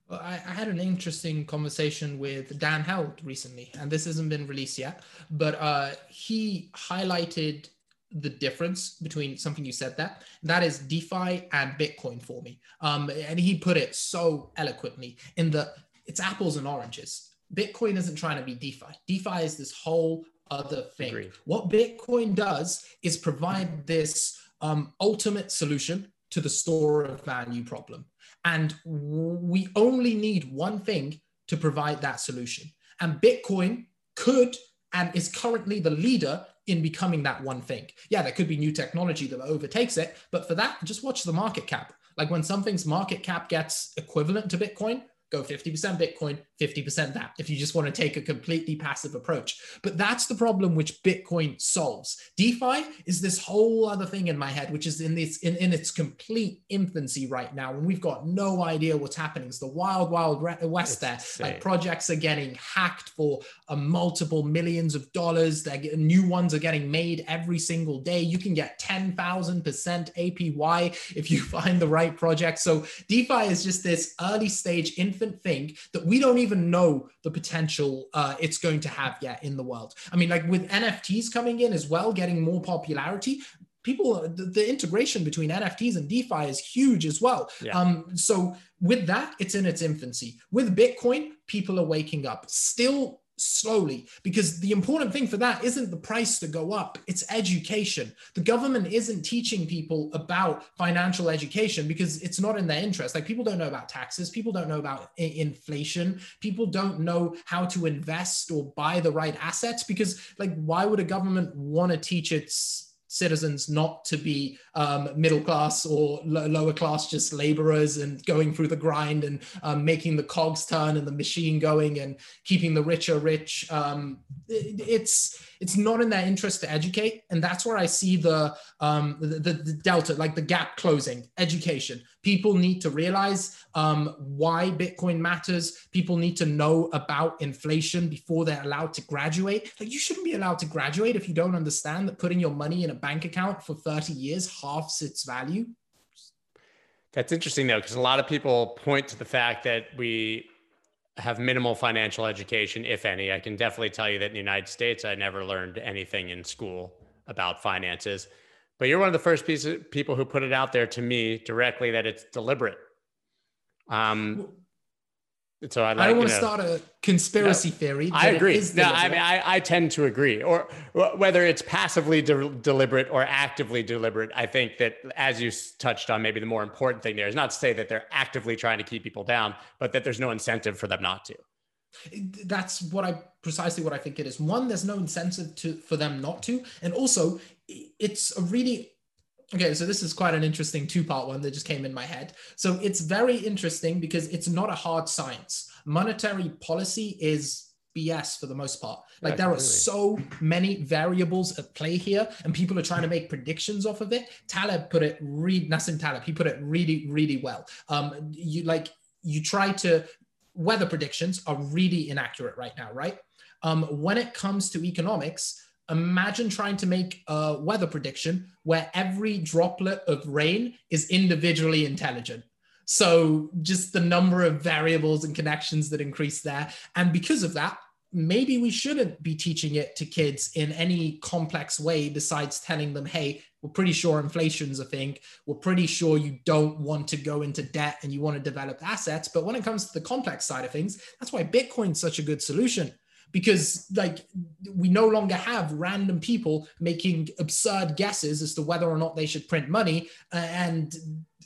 Well, I, I, had an interesting conversation with Dan Held recently, and this hasn't been released yet, but uh, he highlighted the difference between something you said that that is DeFi and Bitcoin for me. Um, and he put it so eloquently in the it's apples and oranges. Bitcoin isn't trying to be DeFi. DeFi is this whole other thing. Agreed. What Bitcoin does is provide this um, ultimate solution to the store of value problem. And we only need one thing to provide that solution. And Bitcoin could and is currently the leader in becoming that one thing. Yeah, there could be new technology that overtakes it, but for that, just watch the market cap. Like when something's market cap gets equivalent to Bitcoin, go 50% Bitcoin, 50% that, if you just want to take a completely passive approach. But that's the problem which Bitcoin solves. DeFi is this whole other thing in my head, which is in this in, in its complete infancy right now. And we've got no idea what's happening. It's the wild, wild west it's there. Insane. Like projects are getting hacked for a multiple millions of dollars. They're, new ones are getting made every single day. You can get 10,000% APY if you find the right project. So DeFi is just this early stage thing that we don't even know the potential uh, it's going to have yet in the world. I mean, like with NFTs coming in as well, getting more popularity, people the, the, integration between nfts and defi is huge as well yeah. um, so with that it's in its infancy with bitcoin people are waking up still slowly because the important thing for that isn't the price to go up it's education. The government isn't teaching people about financial education because it's not in their interest. Like people don't know about taxes people don't know about I- inflation people don't know how to invest or buy the right assets because like why would a government want to teach its citizens not to be um, middle class or lower class, just laborers and going through the grind and um, making the cogs turn and the machine going and keeping the richer rich. Um, it, it's it's not in their interest to educate, and that's where I see the, um, the, the delta, like the gap closing. Education. People need to realize um, why Bitcoin matters. People need to know about inflation before they're allowed to graduate. Like you shouldn't be allowed to graduate if you don't understand that putting your money in a bank account for 30 years halves its value. That's interesting though, because a lot of people point to the fact that we have minimal financial education, if any. I can definitely tell you that in the United States, I never learned anything in school about finances. But you're one of the first pieces, people who put it out there to me directly that it's deliberate. Um, so I, like, I don't want to start a conspiracy no, theory. I agree. No, I mean, I, I tend to agree. Or whether it's passively de- deliberate or actively deliberate, I think that as you touched on, maybe the more important thing there is not to say that they're actively trying to keep people down, but that there's no incentive for them not to. That's what I precisely what I think it is. One, there's no incentive to for them not to, and also it's a really Okay, so this is quite an interesting two part one that just came in my head. So it's very interesting because it's not a hard science. Monetary policy is BS for the most part. Like yeah, there are so many variables at play here, and people are trying to make predictions off of it. Taleb put it really Nassim Taleb, he put it really, really well. Um, you like you try to weather predictions are really inaccurate right now, right? Um, when it comes to economics, imagine trying to make a weather prediction where every droplet of rain is individually intelligent. So just the number of variables and connections that increase there. And because of that, maybe we shouldn't be teaching it to kids in any complex way besides telling them, hey, we're pretty sure inflation's a thing. We're pretty sure you don't want to go into debt and you want to develop assets. But when it comes to the complex side of things, that's why Bitcoin's such a good solution because like we no longer have random people making absurd guesses as to whether or not they should print money uh, and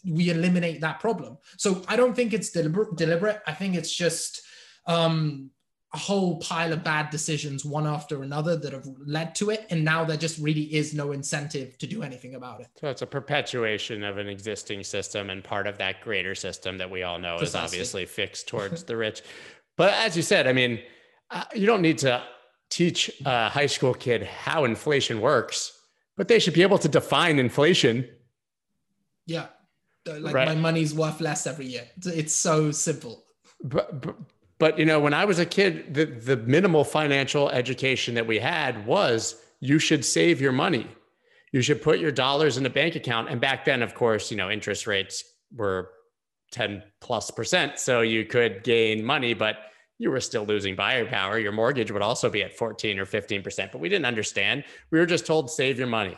we eliminate that problem. So i don't think it's deliberate deliberate. I think it's just um, a whole pile of bad decisions one after another that have led to it and now there just really is no incentive to do anything about it. So it's a perpetuation of an existing system and part of that greater system that we all know Precisely. is obviously fixed towards the rich. But as you said i mean uh, you don't need to teach a high school kid how inflation works, but they should be able to define inflation. Yeah. Like right. my money's worth less every year. It's so simple. But, but, but you know, when I was a kid, the, the minimal financial education that we had was you should save your money. You should put your dollars in a bank account. And back then, of course, you know, interest rates were 10 plus percent. So you could gain money, but you were still losing buyer power. Your mortgage would also be at 14 or 15%, but we didn't understand. We were just told save your money,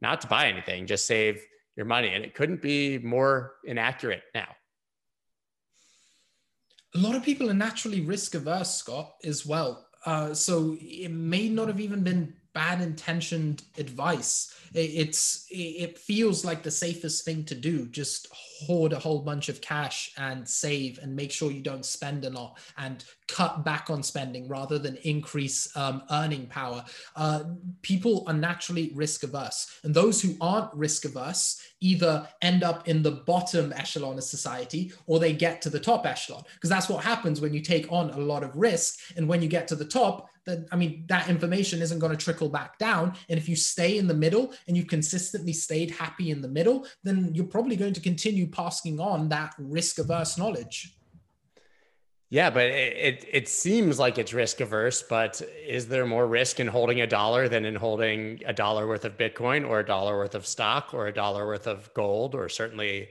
not to buy anything, just save your money. And it couldn't be more inaccurate now. A lot of people are naturally risk averse, Scott, as well. Uh, so it may not have even been bad intentioned advice. It's it feels like the safest thing to do. Just hoard a whole bunch of cash and save and make sure you don't spend a lot and cut back on spending rather than increase um, earning power. Uh, people are naturally risk averse, and those who aren't risk averse either end up in the bottom echelon of society or they get to the top echelon because that's what happens when you take on a lot of risk and when you get to the top that I mean that information isn't going to trickle back down. And if you stay in the middle and you consistently stayed happy in the middle, then you're probably going to continue passing on that risk averse knowledge. Yeah, but it, it, it seems like it's risk averse. But is there more risk in holding a dollar than in holding a dollar worth of Bitcoin or a dollar worth of stock or a dollar worth of gold or certainly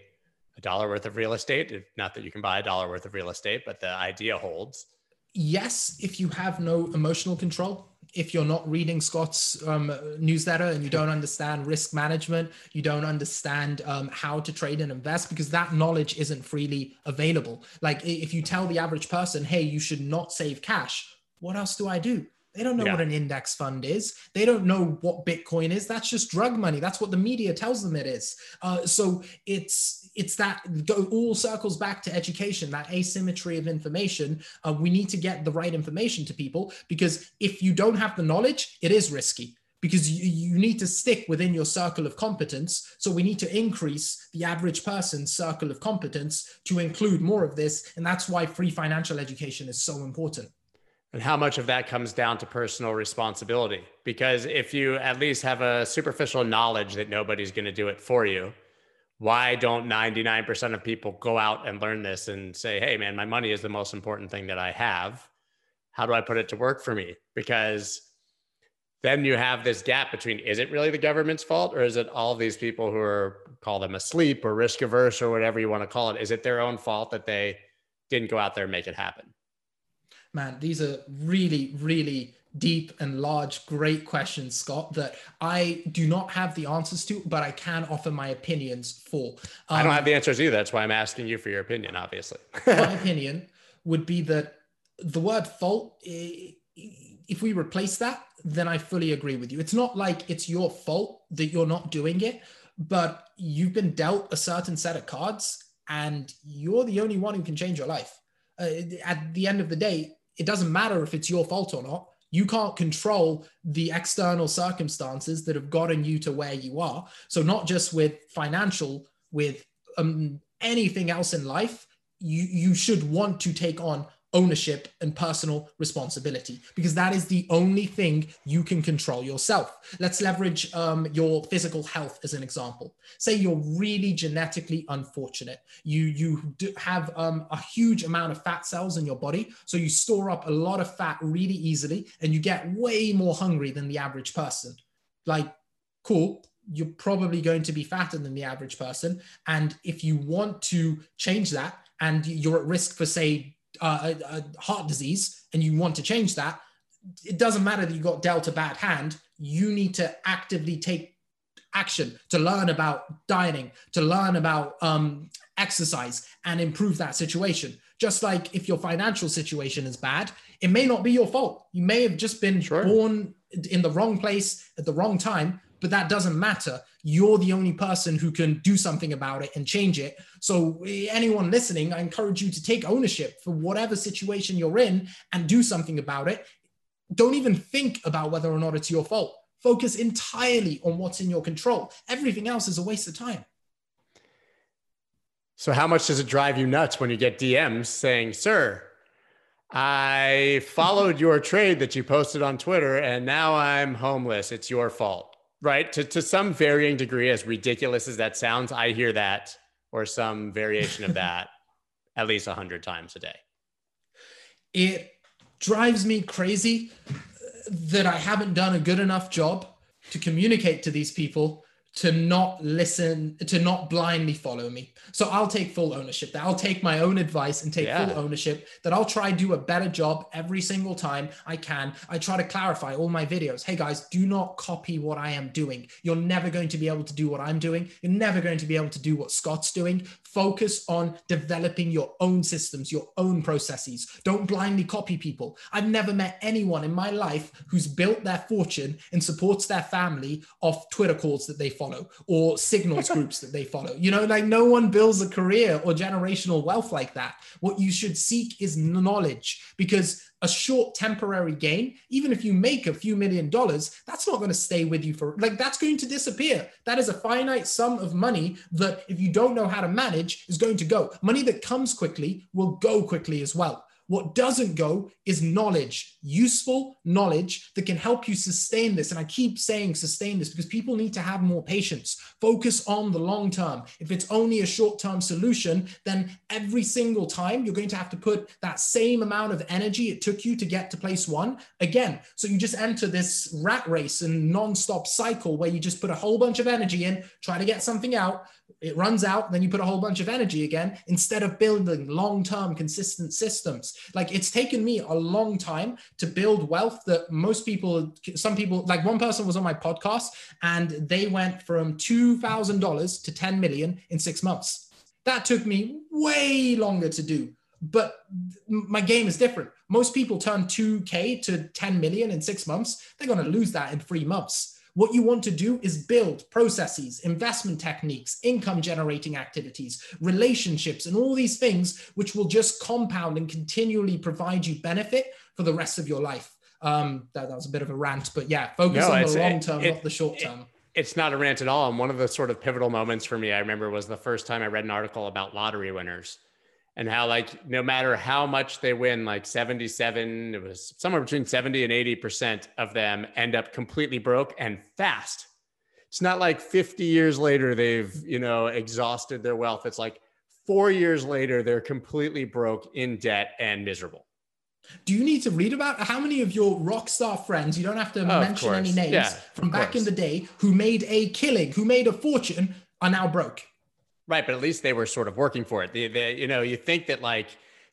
a dollar worth of real estate? Not that you can buy a dollar worth of real estate, but the idea holds yes, if you have no emotional control, if you're not reading Scott's um, newsletter and you don't understand risk management, you don't understand um, how to trade and invest because that knowledge isn't freely available. Like if you tell the average person, hey, you should not save cash, what else do I do? They don't know yeah. what an index fund is. They don't know what Bitcoin is. That's just drug money. That's what the media tells them it is. Uh, so it's it's that go all circles back to education. That asymmetry of information. Uh, we need to get the right information to people because if you don't have the knowledge, it is risky because you, you need to stick within your circle of competence. So we need to increase the average person's circle of competence to include more of this. And that's why free financial education is so important and how much of that comes down to personal responsibility because if you at least have a superficial knowledge that nobody's going to do it for you why don't 99% of people go out and learn this and say hey man my money is the most important thing that i have. How do i put it to work for me? Because then you have this gap between is it really the government's fault or is it all these people who are call them asleep or risk averse or whatever you want to call it? Is it their own fault that they didn't go out there and make it happen? Man, these are really, really deep and large, great questions, Scott, that I do not have the answers to, but I can offer my opinions for. Um, I don't have um, the answers either. That's why I'm asking you for your opinion, obviously. my opinion would be that the word fault, if we replace that, then I fully agree with you. It's not like it's your fault that you're not doing it, but you've been dealt a certain set of cards and you're the only one who can change your life. Uh, at the end of the day, it doesn't matter if it's your fault or not. You can't control the external circumstances that have gotten you to where you are. So, not just with financial, with um, anything else in life, you, you should want to take on ownership and personal responsibility because that is the only thing you can control yourself. Let's leverage um, your physical health as an example. Say you're really genetically unfortunate. You you have um, a huge amount of fat cells in your body, so you store up a lot of fat really easily, and you get way more hungry than the average person. Like, cool. You're probably going to be fatter than the average person. And if you want to change that, and you're at risk for, say, uh, a, a heart disease and you want to change that, it doesn't matter that you got dealt a bad hand. You need to actively take action to learn about dieting, to learn about um, exercise and improve that situation. Just like if your financial situation is bad, it may not be your fault. You may have just been sure. born in the wrong place at the wrong time, but that doesn't matter. You're the only person who can do something about it and change it. So, anyone listening, I encourage you to take ownership for whatever situation you're in and do something about it. Don't even think about whether or not it's your fault. Focus entirely on what's in your control. Everything else is a waste of time. So, how much does it drive you nuts when you get DMs saying, Sir, I followed your trade that you posted on Twitter and now I'm homeless. It's your fault right? To, to some varying degree, as ridiculous as that sounds, I hear that or some variation of that at least a hundred times a day. It drives me crazy that I haven't done a good enough job to communicate to these people to not listen, to not blindly follow me. So I'll take full ownership that I'll take my own advice and take yeah. full ownership that I'll try do a better job every single time I can. I try to clarify all my videos. Hey guys, do not copy what I am doing. You're never going to be able to do what I'm doing. You're never going to be able to do what Scott's doing. Focus on developing your own systems, your own processes. Don't blindly copy people. I've never met anyone in my life who's built their fortune and supports their family off Twitter calls that they follow or signals groups that they follow. You know, like no one builds a career or generational wealth like that. What you should seek is knowledge because a short temporary gain, even if you make a few million dollars, that's not going to stay with you for like that's going to disappear. That is a finite sum of money that if you don't know how to manage is going to go. Money that comes quickly will go quickly as well. What doesn't go is knowledge, useful knowledge that can help you sustain this. And I keep saying sustain this because people need to have more patience. Focus on the long term. If it's only a short term solution, then every single time you're going to have to put that same amount of energy it took you to get to place one again. So you just enter this rat race and non-stop cycle where you just put a whole bunch of energy in, try to get something out, it runs out, then you put a whole bunch of energy again instead of building long term consistent systems. Like it's taken me a long time to build wealth that most people, some people, like one person was on my podcast and they went from $2,000 to 10 million in six months. That took me way longer to do. But my game is different. Most people turn 2K to 10 million in six months. They're going to lose that in three months what you want to do is build processes, investment techniques, income generating activities, relationships, and all these things which will just compound and continually provide you benefit for the rest of your life. Um, that, that was a bit of a rant, but yeah, focus no, on the long term, not the short term. It, it's not a rant at all. And one of the sort of pivotal moments for me, I remember, was the first time I read an article about lottery winners and how like no matter how much they win like 77 it was somewhere between 70 and 80% of them end up completely broke and fast. It's not like 50 years later they've you know exhausted their wealth. It's like 4 years later they're completely broke in debt and miserable. Do you need to read about how many of your rock star friends you don't have to oh, mention any names yeah, from back in the day who made a killing who made a fortune are now broke Right, but at least they were sort of working for it. The, the, you know, you think that like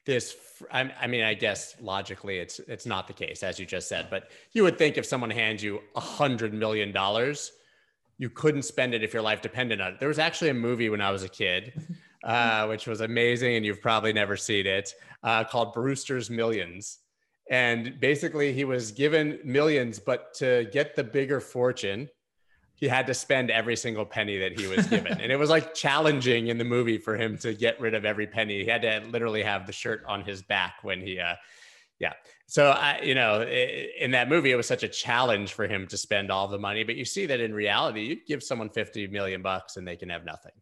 this. I, I mean, I guess logically, it's it's not the case as you just said. But you would think if someone hands you a hundred million dollars, you couldn't spend it if your life depended on it. There was actually a movie when I was a kid, uh, which was amazing, and you've probably never seen it, uh, called Brewster's Millions. And basically, he was given millions, but to get the bigger fortune, he had to spend every single penny that he was given. and it was like challenging in the movie for him to get rid of every penny. He had to literally have the shirt on his back when he, uh, yeah. So I, you know, in that movie, it was such a challenge for him to spend all the money. But you see that in reality, you give someone 50 million bucks and they can have nothing.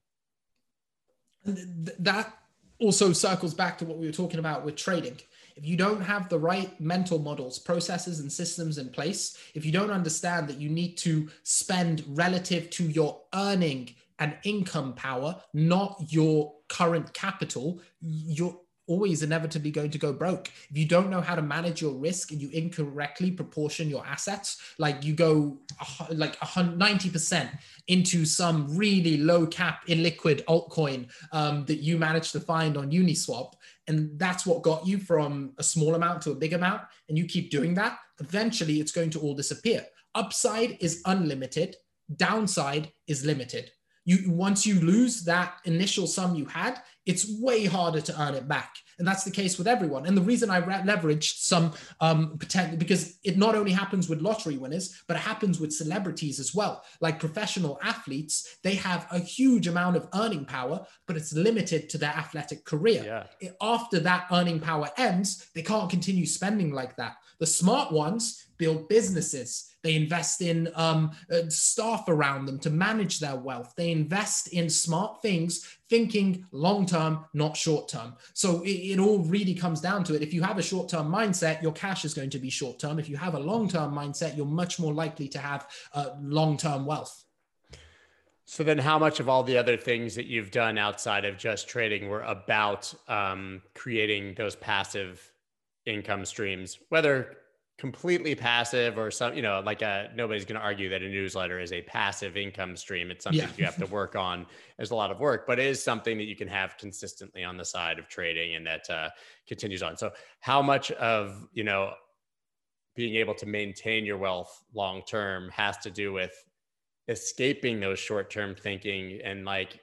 That also circles back to what we were talking about with trading if you don't have the right mental models, processes, and systems in place, if you don't understand that you need to spend relative to your earning and income power, not your current capital, you're always inevitably going to go broke. If you don't know how to manage your risk and you incorrectly proportion your assets, like you go like 90% into some really low cap illiquid altcoin um, that you managed to find on Uniswap, and that's what got you from a small amount to a big amount, and you keep doing that, eventually it's going to all disappear. Upside is unlimited, downside is limited. You once you lose that initial sum you had, it's way harder to earn it back. And that's the case with everyone. And the reason I leveraged some um, potential, because it not only happens with lottery winners, but it happens with celebrities as well. Like professional athletes, they have a huge amount of earning power, but it's limited to their athletic career. Yeah. After that earning power ends, they can't continue spending like that. The smart ones build businesses. They invest in um, uh, staff around them to manage their wealth. They invest in smart things, thinking long term, not short term. So it, it all really comes down to it. If you have a short term mindset, your cash is going to be short term. If you have a long term mindset, you're much more likely to have uh, long term wealth. So then, how much of all the other things that you've done outside of just trading were about um, creating those passive income streams, whether completely passive or some, you know, like a, nobody's going to argue that a newsletter is a passive income stream. It's something yeah. you have to work on. There's a lot of work, but it is something that you can have consistently on the side of trading and that uh, continues on. So how much of, you know, being able to maintain your wealth long term has to do with escaping those short term thinking and like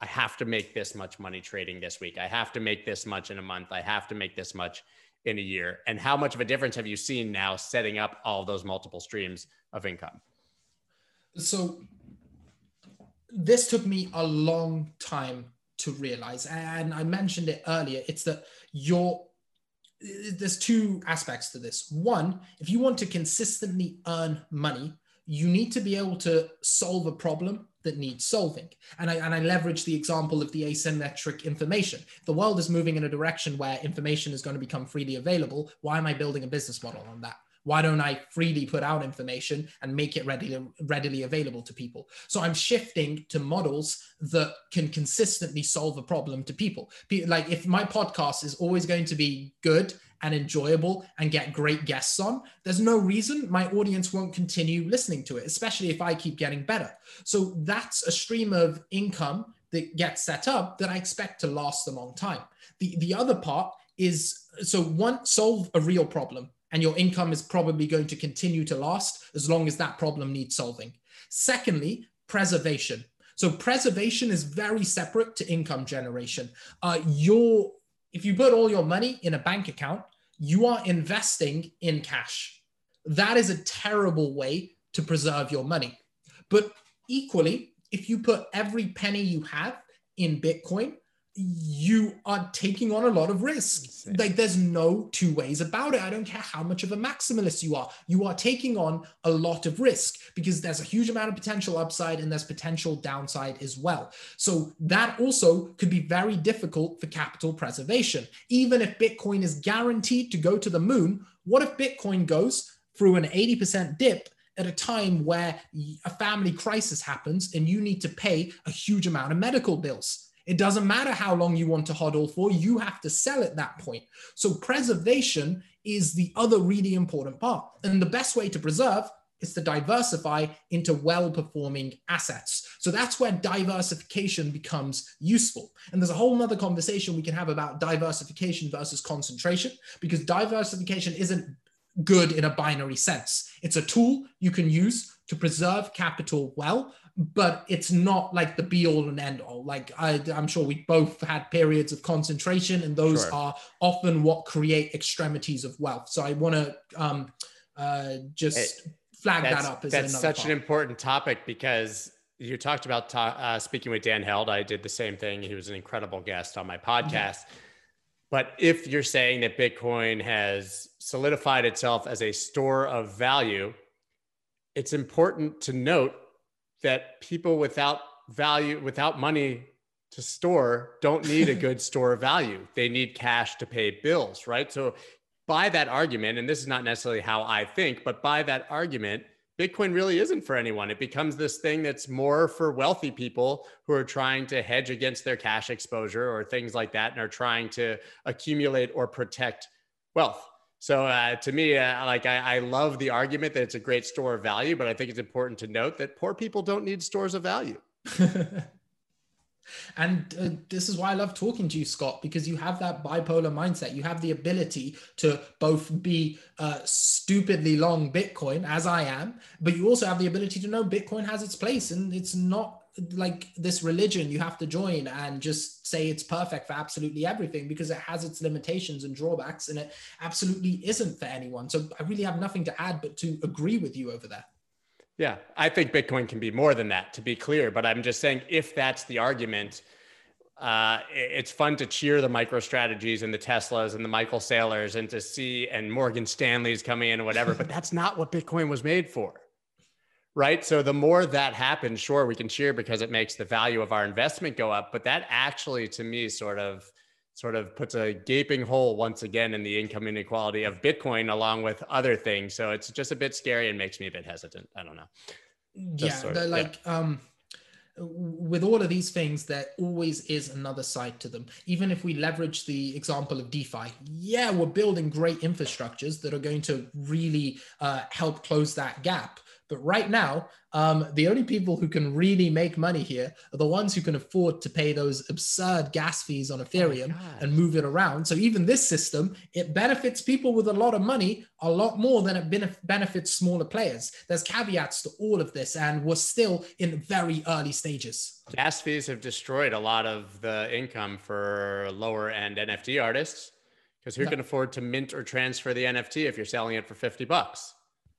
I have to make this much money trading this week. I have to make this much in a month. I have to make this much in a year? And how much of a difference have you seen now setting up all those multiple streams of income? So, this took me a long time to realize. And I mentioned it earlier. It's that your there's two aspects to this. One, if you want to consistently earn money, you need to be able to solve a problem that needs solving. And I, and I leverage the example of the asymmetric information. The world is moving in a direction where information is going to become freely available. Why am I building a business model on that? Why don't I freely put out information and make it readily, readily available to people? So I'm shifting to models that can consistently solve a problem to people. Like if my podcast is always going to be good and enjoyable and get great guests on, there's no reason my audience won't continue listening to it, especially if I keep getting better. So that's a stream of income that gets set up that I expect to last a long time. The, the other part is so one, solve a real problem and your income is probably going to continue to last as long as that problem needs solving. Secondly, preservation. So preservation is very separate to income generation. Uh, your if you put all your money in a bank account, you are investing in cash. That is a terrible way to preserve your money. But equally, if you put every penny you have in Bitcoin, you are taking on a lot of risk. Like there's no two ways about it. I don't care how much of a maximalist you are. You are taking on a lot of risk because there's a huge amount of potential upside and there's potential downside as well. So that also could be very difficult for capital preservation. Even if Bitcoin is guaranteed to go to the moon, what if Bitcoin goes through an 80% dip at a time where a family crisis happens and you need to pay a huge amount of medical bills? It doesn't matter how long you want to hodl for, you have to sell at that point. So, preservation is the other really important part. And the best way to preserve is to diversify into well performing assets. So, that's where diversification becomes useful. And there's a whole other conversation we can have about diversification versus concentration, because diversification isn't good in a binary sense. It's a tool you can use to preserve capital well, but it's not like the be all and end all. Like I, am sure we both had periods of concentration, and those sure. are often what create extremities of wealth. So I want to um, uh, just it, flag that up. As that's such part. an important topic because you talked about ta- uh, speaking with Dan Held. I did the same thing. He was an incredible guest on my podcast. Mm-hmm. But if you're saying that Bitcoin has solidified itself as a store of value, it's important to note that people without value, without money to store, don't need a good store of value. They need cash to pay bills, right? So, by that argument, and this is not necessarily how I think, but by that argument, Bitcoin really isn't for anyone. It becomes this thing that's more for wealthy people who are trying to hedge against their cash exposure or things like that and are trying to accumulate or protect wealth. So uh, to me, uh, like I, I, love the argument that it's a great store of value, but I think it's important to note that poor people don't need stores of value. and uh, this is why I love talking to you, Scott, because you have that bipolar mindset. You have the ability to both be uh, stupidly long Bitcoin, as I am, but you also have the ability to know Bitcoin has its place and it's not like this religion you have to join and just say it's perfect for absolutely everything because it has its limitations and drawbacks and it absolutely isn't for anyone. So i really have nothing to add but to agree with you over there. Yeah i think bitcoin can be more than that to be clear but i'm just saying if that's the argument uh, it's fun to cheer the MicroStrategies and the Teslas and the Michael Saylors and to see and Morgan Stanley's coming in and whatever, but that's not what Bitcoin was made for right? So the more that happens, sure, we can cheer because it makes the value of our investment go up. But that actually, to me, sort of sort of puts a gaping hole once again in the income inequality of Bitcoin along with other things. So it's just a bit scary and makes me a bit hesitant. I don't know. Just yeah, of, like yeah. um with all of these things, there always is another side to them. Even if we leverage the example of DeFi, yeah, we're building great infrastructures that are going to really uh, help close that gap. But right now, um, the only people who can really make money here are the ones who can afford to pay those absurd gas fees on Ethereum oh and move it around. So even this system, it benefits people with a lot of money a lot more than it benefits smaller players. There's caveats to all of this, and we're still in very early stages. Gas fees have destroyed a lot of the income for lower end NFT artists because who no. can afford to mint or transfer the NFT if you're selling it for 50 bucks?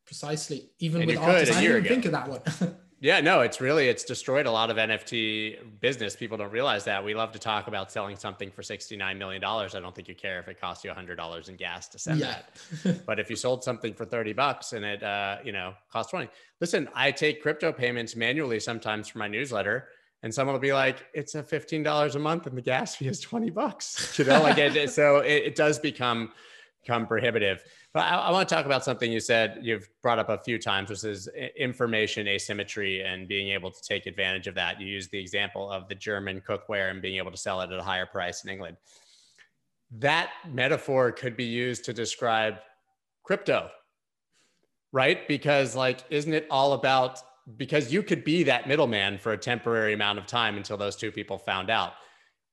Precisely. Even and with artists, I didn't even think of that one. yeah, no, it's really it's destroyed a lot of NFT business. People don't realize that. We love to talk about selling something for $69 million. I don't think you care if it costs you $100 in gas to send yeah. that. but if you sold something for 30 bucks and it uh, you know, cost 20. Listen, I take crypto payments manually sometimes for my newsletter and someone will be like, it's a $15 a month and the gas fee is 20 bucks. You know, like it, so it, it does become become prohibitive. But I, I, want to talk about something you said you've brought up a few times, which is information asymmetry and being able to take advantage of that. You used the example of the German cookware and being able to sell it at a higher price in England. That metaphor could be used to describe crypto, right? Because, like, isn't it all about because you could be that middleman for a temporary amount of time until those two people found out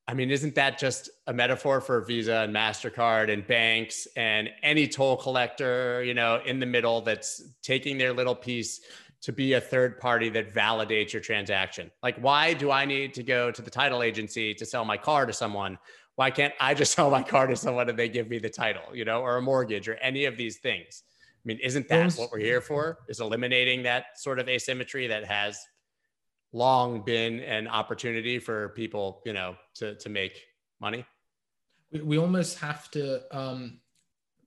I mean, isn't that just a metaphor for Visa and MasterCard and banks and any toll collector, you know, in the middle that's taking their little piece to be a third party that validates your transaction? Like, why do I need to go to the title agency to sell my car to someone? Why can't I just sell my car to someone and they give me the title, you know, or a mortgage or any of these things? I mean, isn't that what we're here for? Is eliminating that sort of asymmetry that has long been an opportunity for people, you know, to to make money? We, we almost have to um,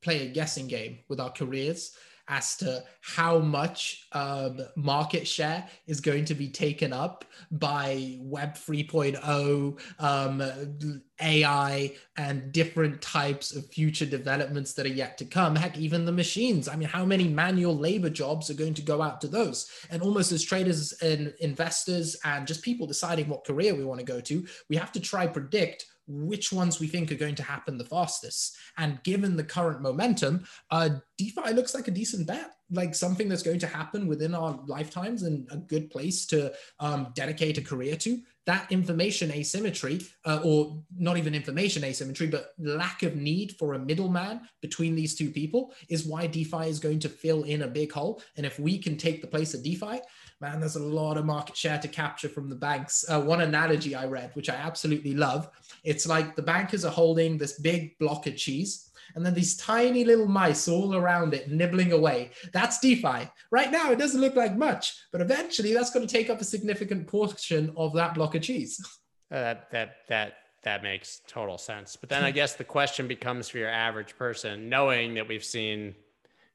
play a guessing game with our careers as to how much um, market share is going to be taken up by Web 3.0, um, AI, and different types of future developments that are yet to come. Heck, even the machines. I mean, how many manual labor jobs are going to go out to those? And almost as traders and investors and just people deciding what career we want to go to, we have to try predict which ones we think are going to happen the fastest. And given the current momentum, uh, DeFi looks like a decent bet, like something that's going to happen within our lifetimes and a good place to um, dedicate a career to. That information asymmetry, uh, or not even information asymmetry, but lack of need for a middleman between these two people is why DeFi is going to fill in a big hole. And if we can take the place of DeFi, man, there's a lot of market share to capture from the banks. Uh, one analogy I read, which I absolutely love, it's like the bankers are holding this big block of cheese, and then these tiny little mice all around it nibbling away. That's DeFi. Right now, it doesn't look like much, but eventually, that's going to take up a significant portion of that block of cheese. Uh, that that that that makes total sense. But then I guess the question becomes for your average person, knowing that we've seen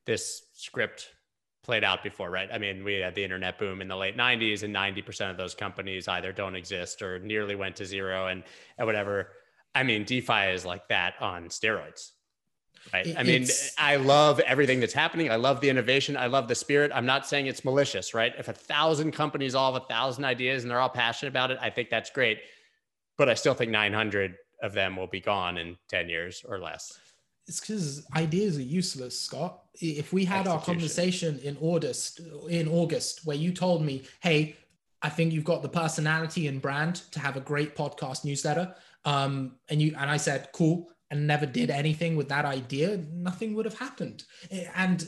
this script played out before, right? I mean, we had the internet boom in the late 90s, and 90% of those companies either don't exist or nearly went to zero and, and whatever. I mean, DeFi is like that on steroids. Right. It, I mean, I love everything that's happening. I love the innovation. I love the spirit. I'm not saying it's malicious, right? If a thousand companies all have a thousand ideas and they're all passionate about it, I think that's great. But I still think 900 of them will be gone in 10 years or less it's because ideas are useless, Scott. If we had our conversation in August, in August, where you told me, "Hey, I think you've got the personality and brand to have a great podcast newsletter," um, and you and I said, "Cool," and never did anything with that idea, nothing would have happened. And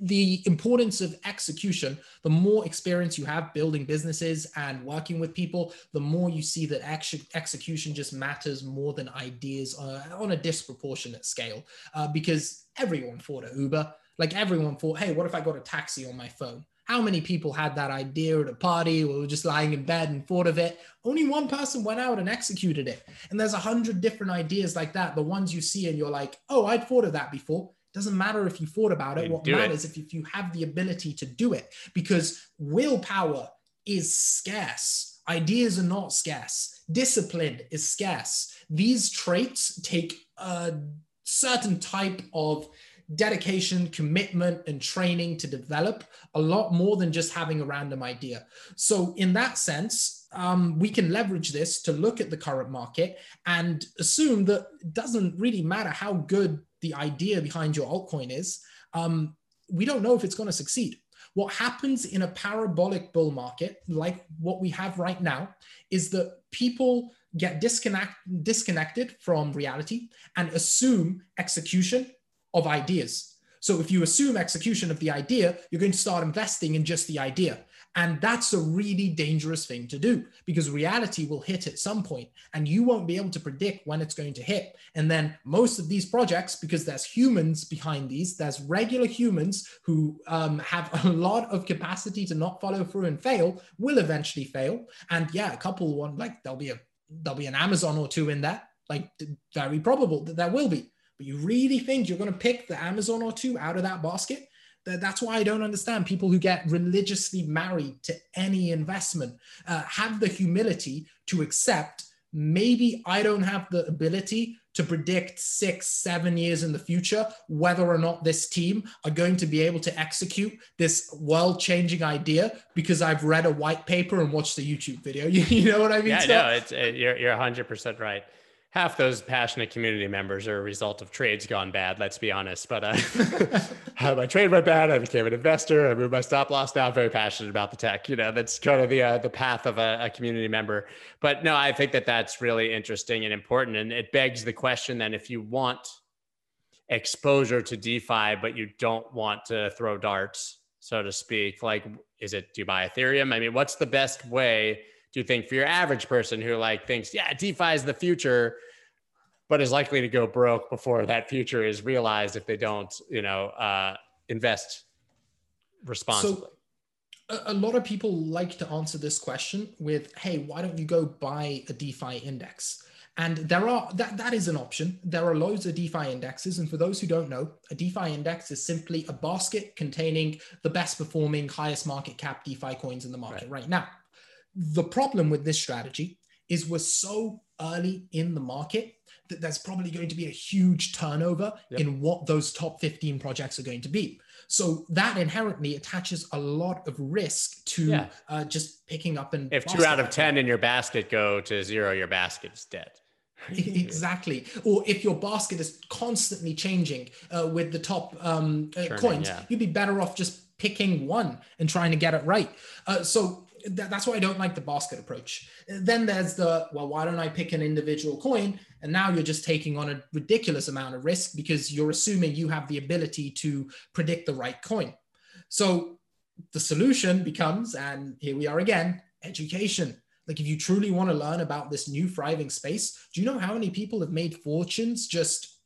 the importance of execution, the more experience you have building businesses and working with people, the more you see that ex- execution just matters more than ideas uh, on a disproportionate scale. Uh, because everyone thought of Uber. Like everyone thought, hey, what if I got a taxi on my phone? How many people had that idea at a party or were just lying in bed and thought of it? Only one person went out and executed it. And there's a hundred different ideas like that. The ones you see and you're like, oh, I'd thought of that before. Doesn't matter if you thought about it. What matters it. if you have the ability to do it because willpower is scarce. Ideas are not scarce. Discipline is scarce. These traits take a certain type of dedication, commitment, and training to develop a lot more than just having a random idea. So, in that sense, um, we can leverage this to look at the current market and assume that it doesn't really matter how good the idea behind your altcoin is. Um, we don't know if it's going to succeed. What happens in a parabolic bull market, like what we have right now, is that people get disconnect, disconnected from reality and assume execution of ideas. So if you assume execution of the idea, you're going to start investing in just the idea. And that's a really dangerous thing to do because reality will hit at some point and you won't be able to predict when it's going to hit. And then most of these projects, because there's humans behind these, there's regular humans who um, have a lot of capacity to not follow through and fail, will eventually fail. And yeah, a couple one like there'll be a there'll be an Amazon or two in there, like very probable that there will be. But you really think you're going to pick the Amazon or two out of that basket? That's why I don't understand people who get religiously married to any investment. Uh, have the humility to accept maybe I don't have the ability to predict six, seven years in the future whether or not this team are going to be able to execute this world changing idea because I've read a white paper and watched a YouTube video. You, know what I mean? Yeah, so, no, it's, it, you're, you're 100% right half those passionate community members are a result of trades gone bad. Let's be honest. But uh, my trade went bad. I became an investor. I moved my stop loss. I'm very passionate about the tech. You know, that's kind of the uh, the path of a, a, community member. But no, I think that that's really interesting and important. And it begs the question then, if you want exposure to DeFi, but you don't want to throw darts, so to speak, like, is it do you buy Ethereum? I mean, what's the best way? Do you think for your average person who like thinks, yeah, DeFi is the future, but is likely to go broke before that future is realized if they don't, you know, uh, invest responsibly? So a lot of people like to answer this question with, hey, why don't you go buy a DeFi index? And there are that that is an option. There are loads of DeFi indexes, and for those who don't know, a DeFi index is simply a basket containing the best performing, highest market cap DeFi coins in the market right, right now. The problem with this strategy is we're so early in the market that there's probably going to be a huge turnover yep. in what those top 15 projects are going to be. So that inherently attaches a lot of risk to yeah. uh, just picking up and. If two out of 10 in your basket go to zero, your basket is dead. exactly. Or if your basket is constantly changing uh, with the top um, uh, Churning, coins, yeah. you'd be better off just picking one and trying to get it right. Uh, that's why I don't like the basket approach. Then there's the, well, why don't I pick an individual coin? And now you're just taking on a ridiculous amount of risk because you're assuming you have the ability to predict the right coin. So the solution becomes, and here we are again, education. Like if you truly want to learn about this new thriving space, do you know how many people have made fortunes just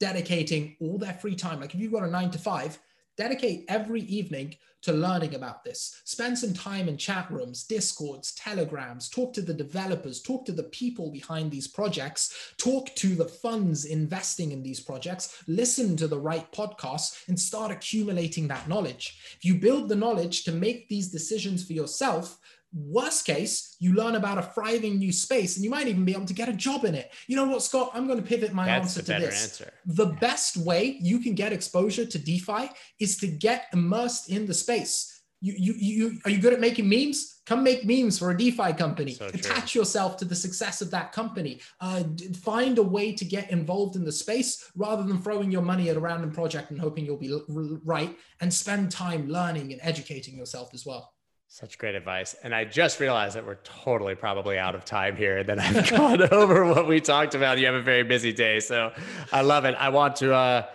dedicating all their free time? Like if you've got a nine to five, dedicate every evening to learning about this. Spend some time in chat rooms, discords, telegrams, talk to the developers, talk to the people behind these projects, talk to the funds investing in these projects, listen to the right podcasts, and start accumulating that knowledge. If you build the knowledge to make these decisions for yourself, Worst case, you learn about a thriving new space and you might even be able to get a job in it. You know what, Scott? I'm going to pivot my That's answer to this. Answer. The best way you can get exposure to DeFi is to get immersed in the space. You, you, you, are you good at making memes? Come make memes for a DeFi company. So Attach yourself to the success of that company. Uh, find a way to get involved in the space rather than throwing your money at a random project and hoping you'll be right. And spend time learning and educating yourself as well. Such great advice. And I just realized that we're totally probably out of time here. That I've gone over what we talked about. You have a very busy day. So I love it. I want to uh,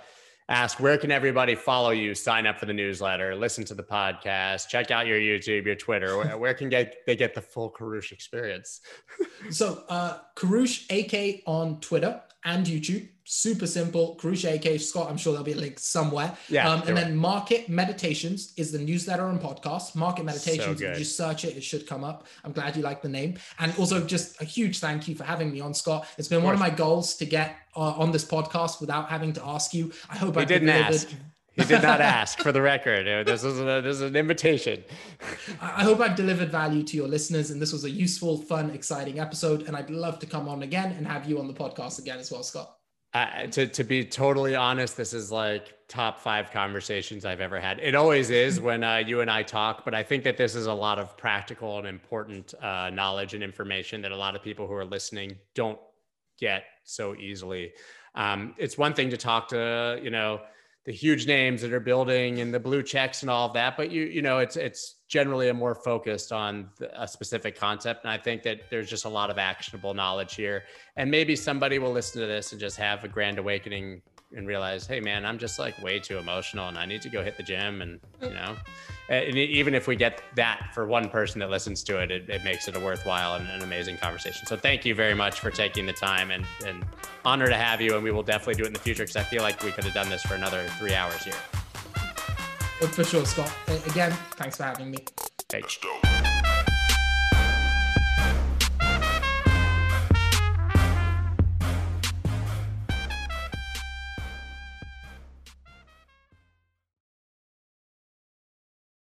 ask where can everybody follow you, sign up for the newsletter, listen to the podcast, check out your YouTube, your Twitter? Where, where can get, they get the full Koroush experience? so uh, Koroush AK on Twitter and YouTube super simple. Koroush AK Scott, I'm sure there'll be a link somewhere. Yeah. Um, and then Market Meditations is the newsletter and podcast. Market Meditations, so if you just search it, it should come up. I'm glad you like the name. And also, just a huge thank you for having me on, Scott. It's been of one of my goals to get uh, on this podcast without having to ask you. I hope I didn't delivered. ask. He did not ask for the record. This is, a, this is an invitation. I hope I've delivered value to your listeners, and this was a useful, fun, exciting episode. And I'd love to come on again and have you on the podcast again as well, Scott. Uh, to to be totally honest, this is like top five conversations I've ever had. It always is when uh, you and I talk, but I think that this is a lot of practical and important uh, knowledge and information that a lot of people who are listening don't get so easily. Um, it's one thing to talk to you know the huge names that are building and the blue checks and all of that, but you you know it's it's generally a more focused on a specific concept. And I think that there's just a lot of actionable knowledge here. And maybe somebody will listen to this and just have a grand awakening and realize, hey man, I'm just like way too emotional and I need to go hit the gym. And you mm. know, and even if we get that for one person that listens to it, it, it makes it a worthwhile and an amazing conversation. So thank you very much for taking the time and, and honor to have you. And we will definitely do it in the future because I feel like we could have done this for another three hours here. For sure, Scott. Again, thanks for having me. Thanks.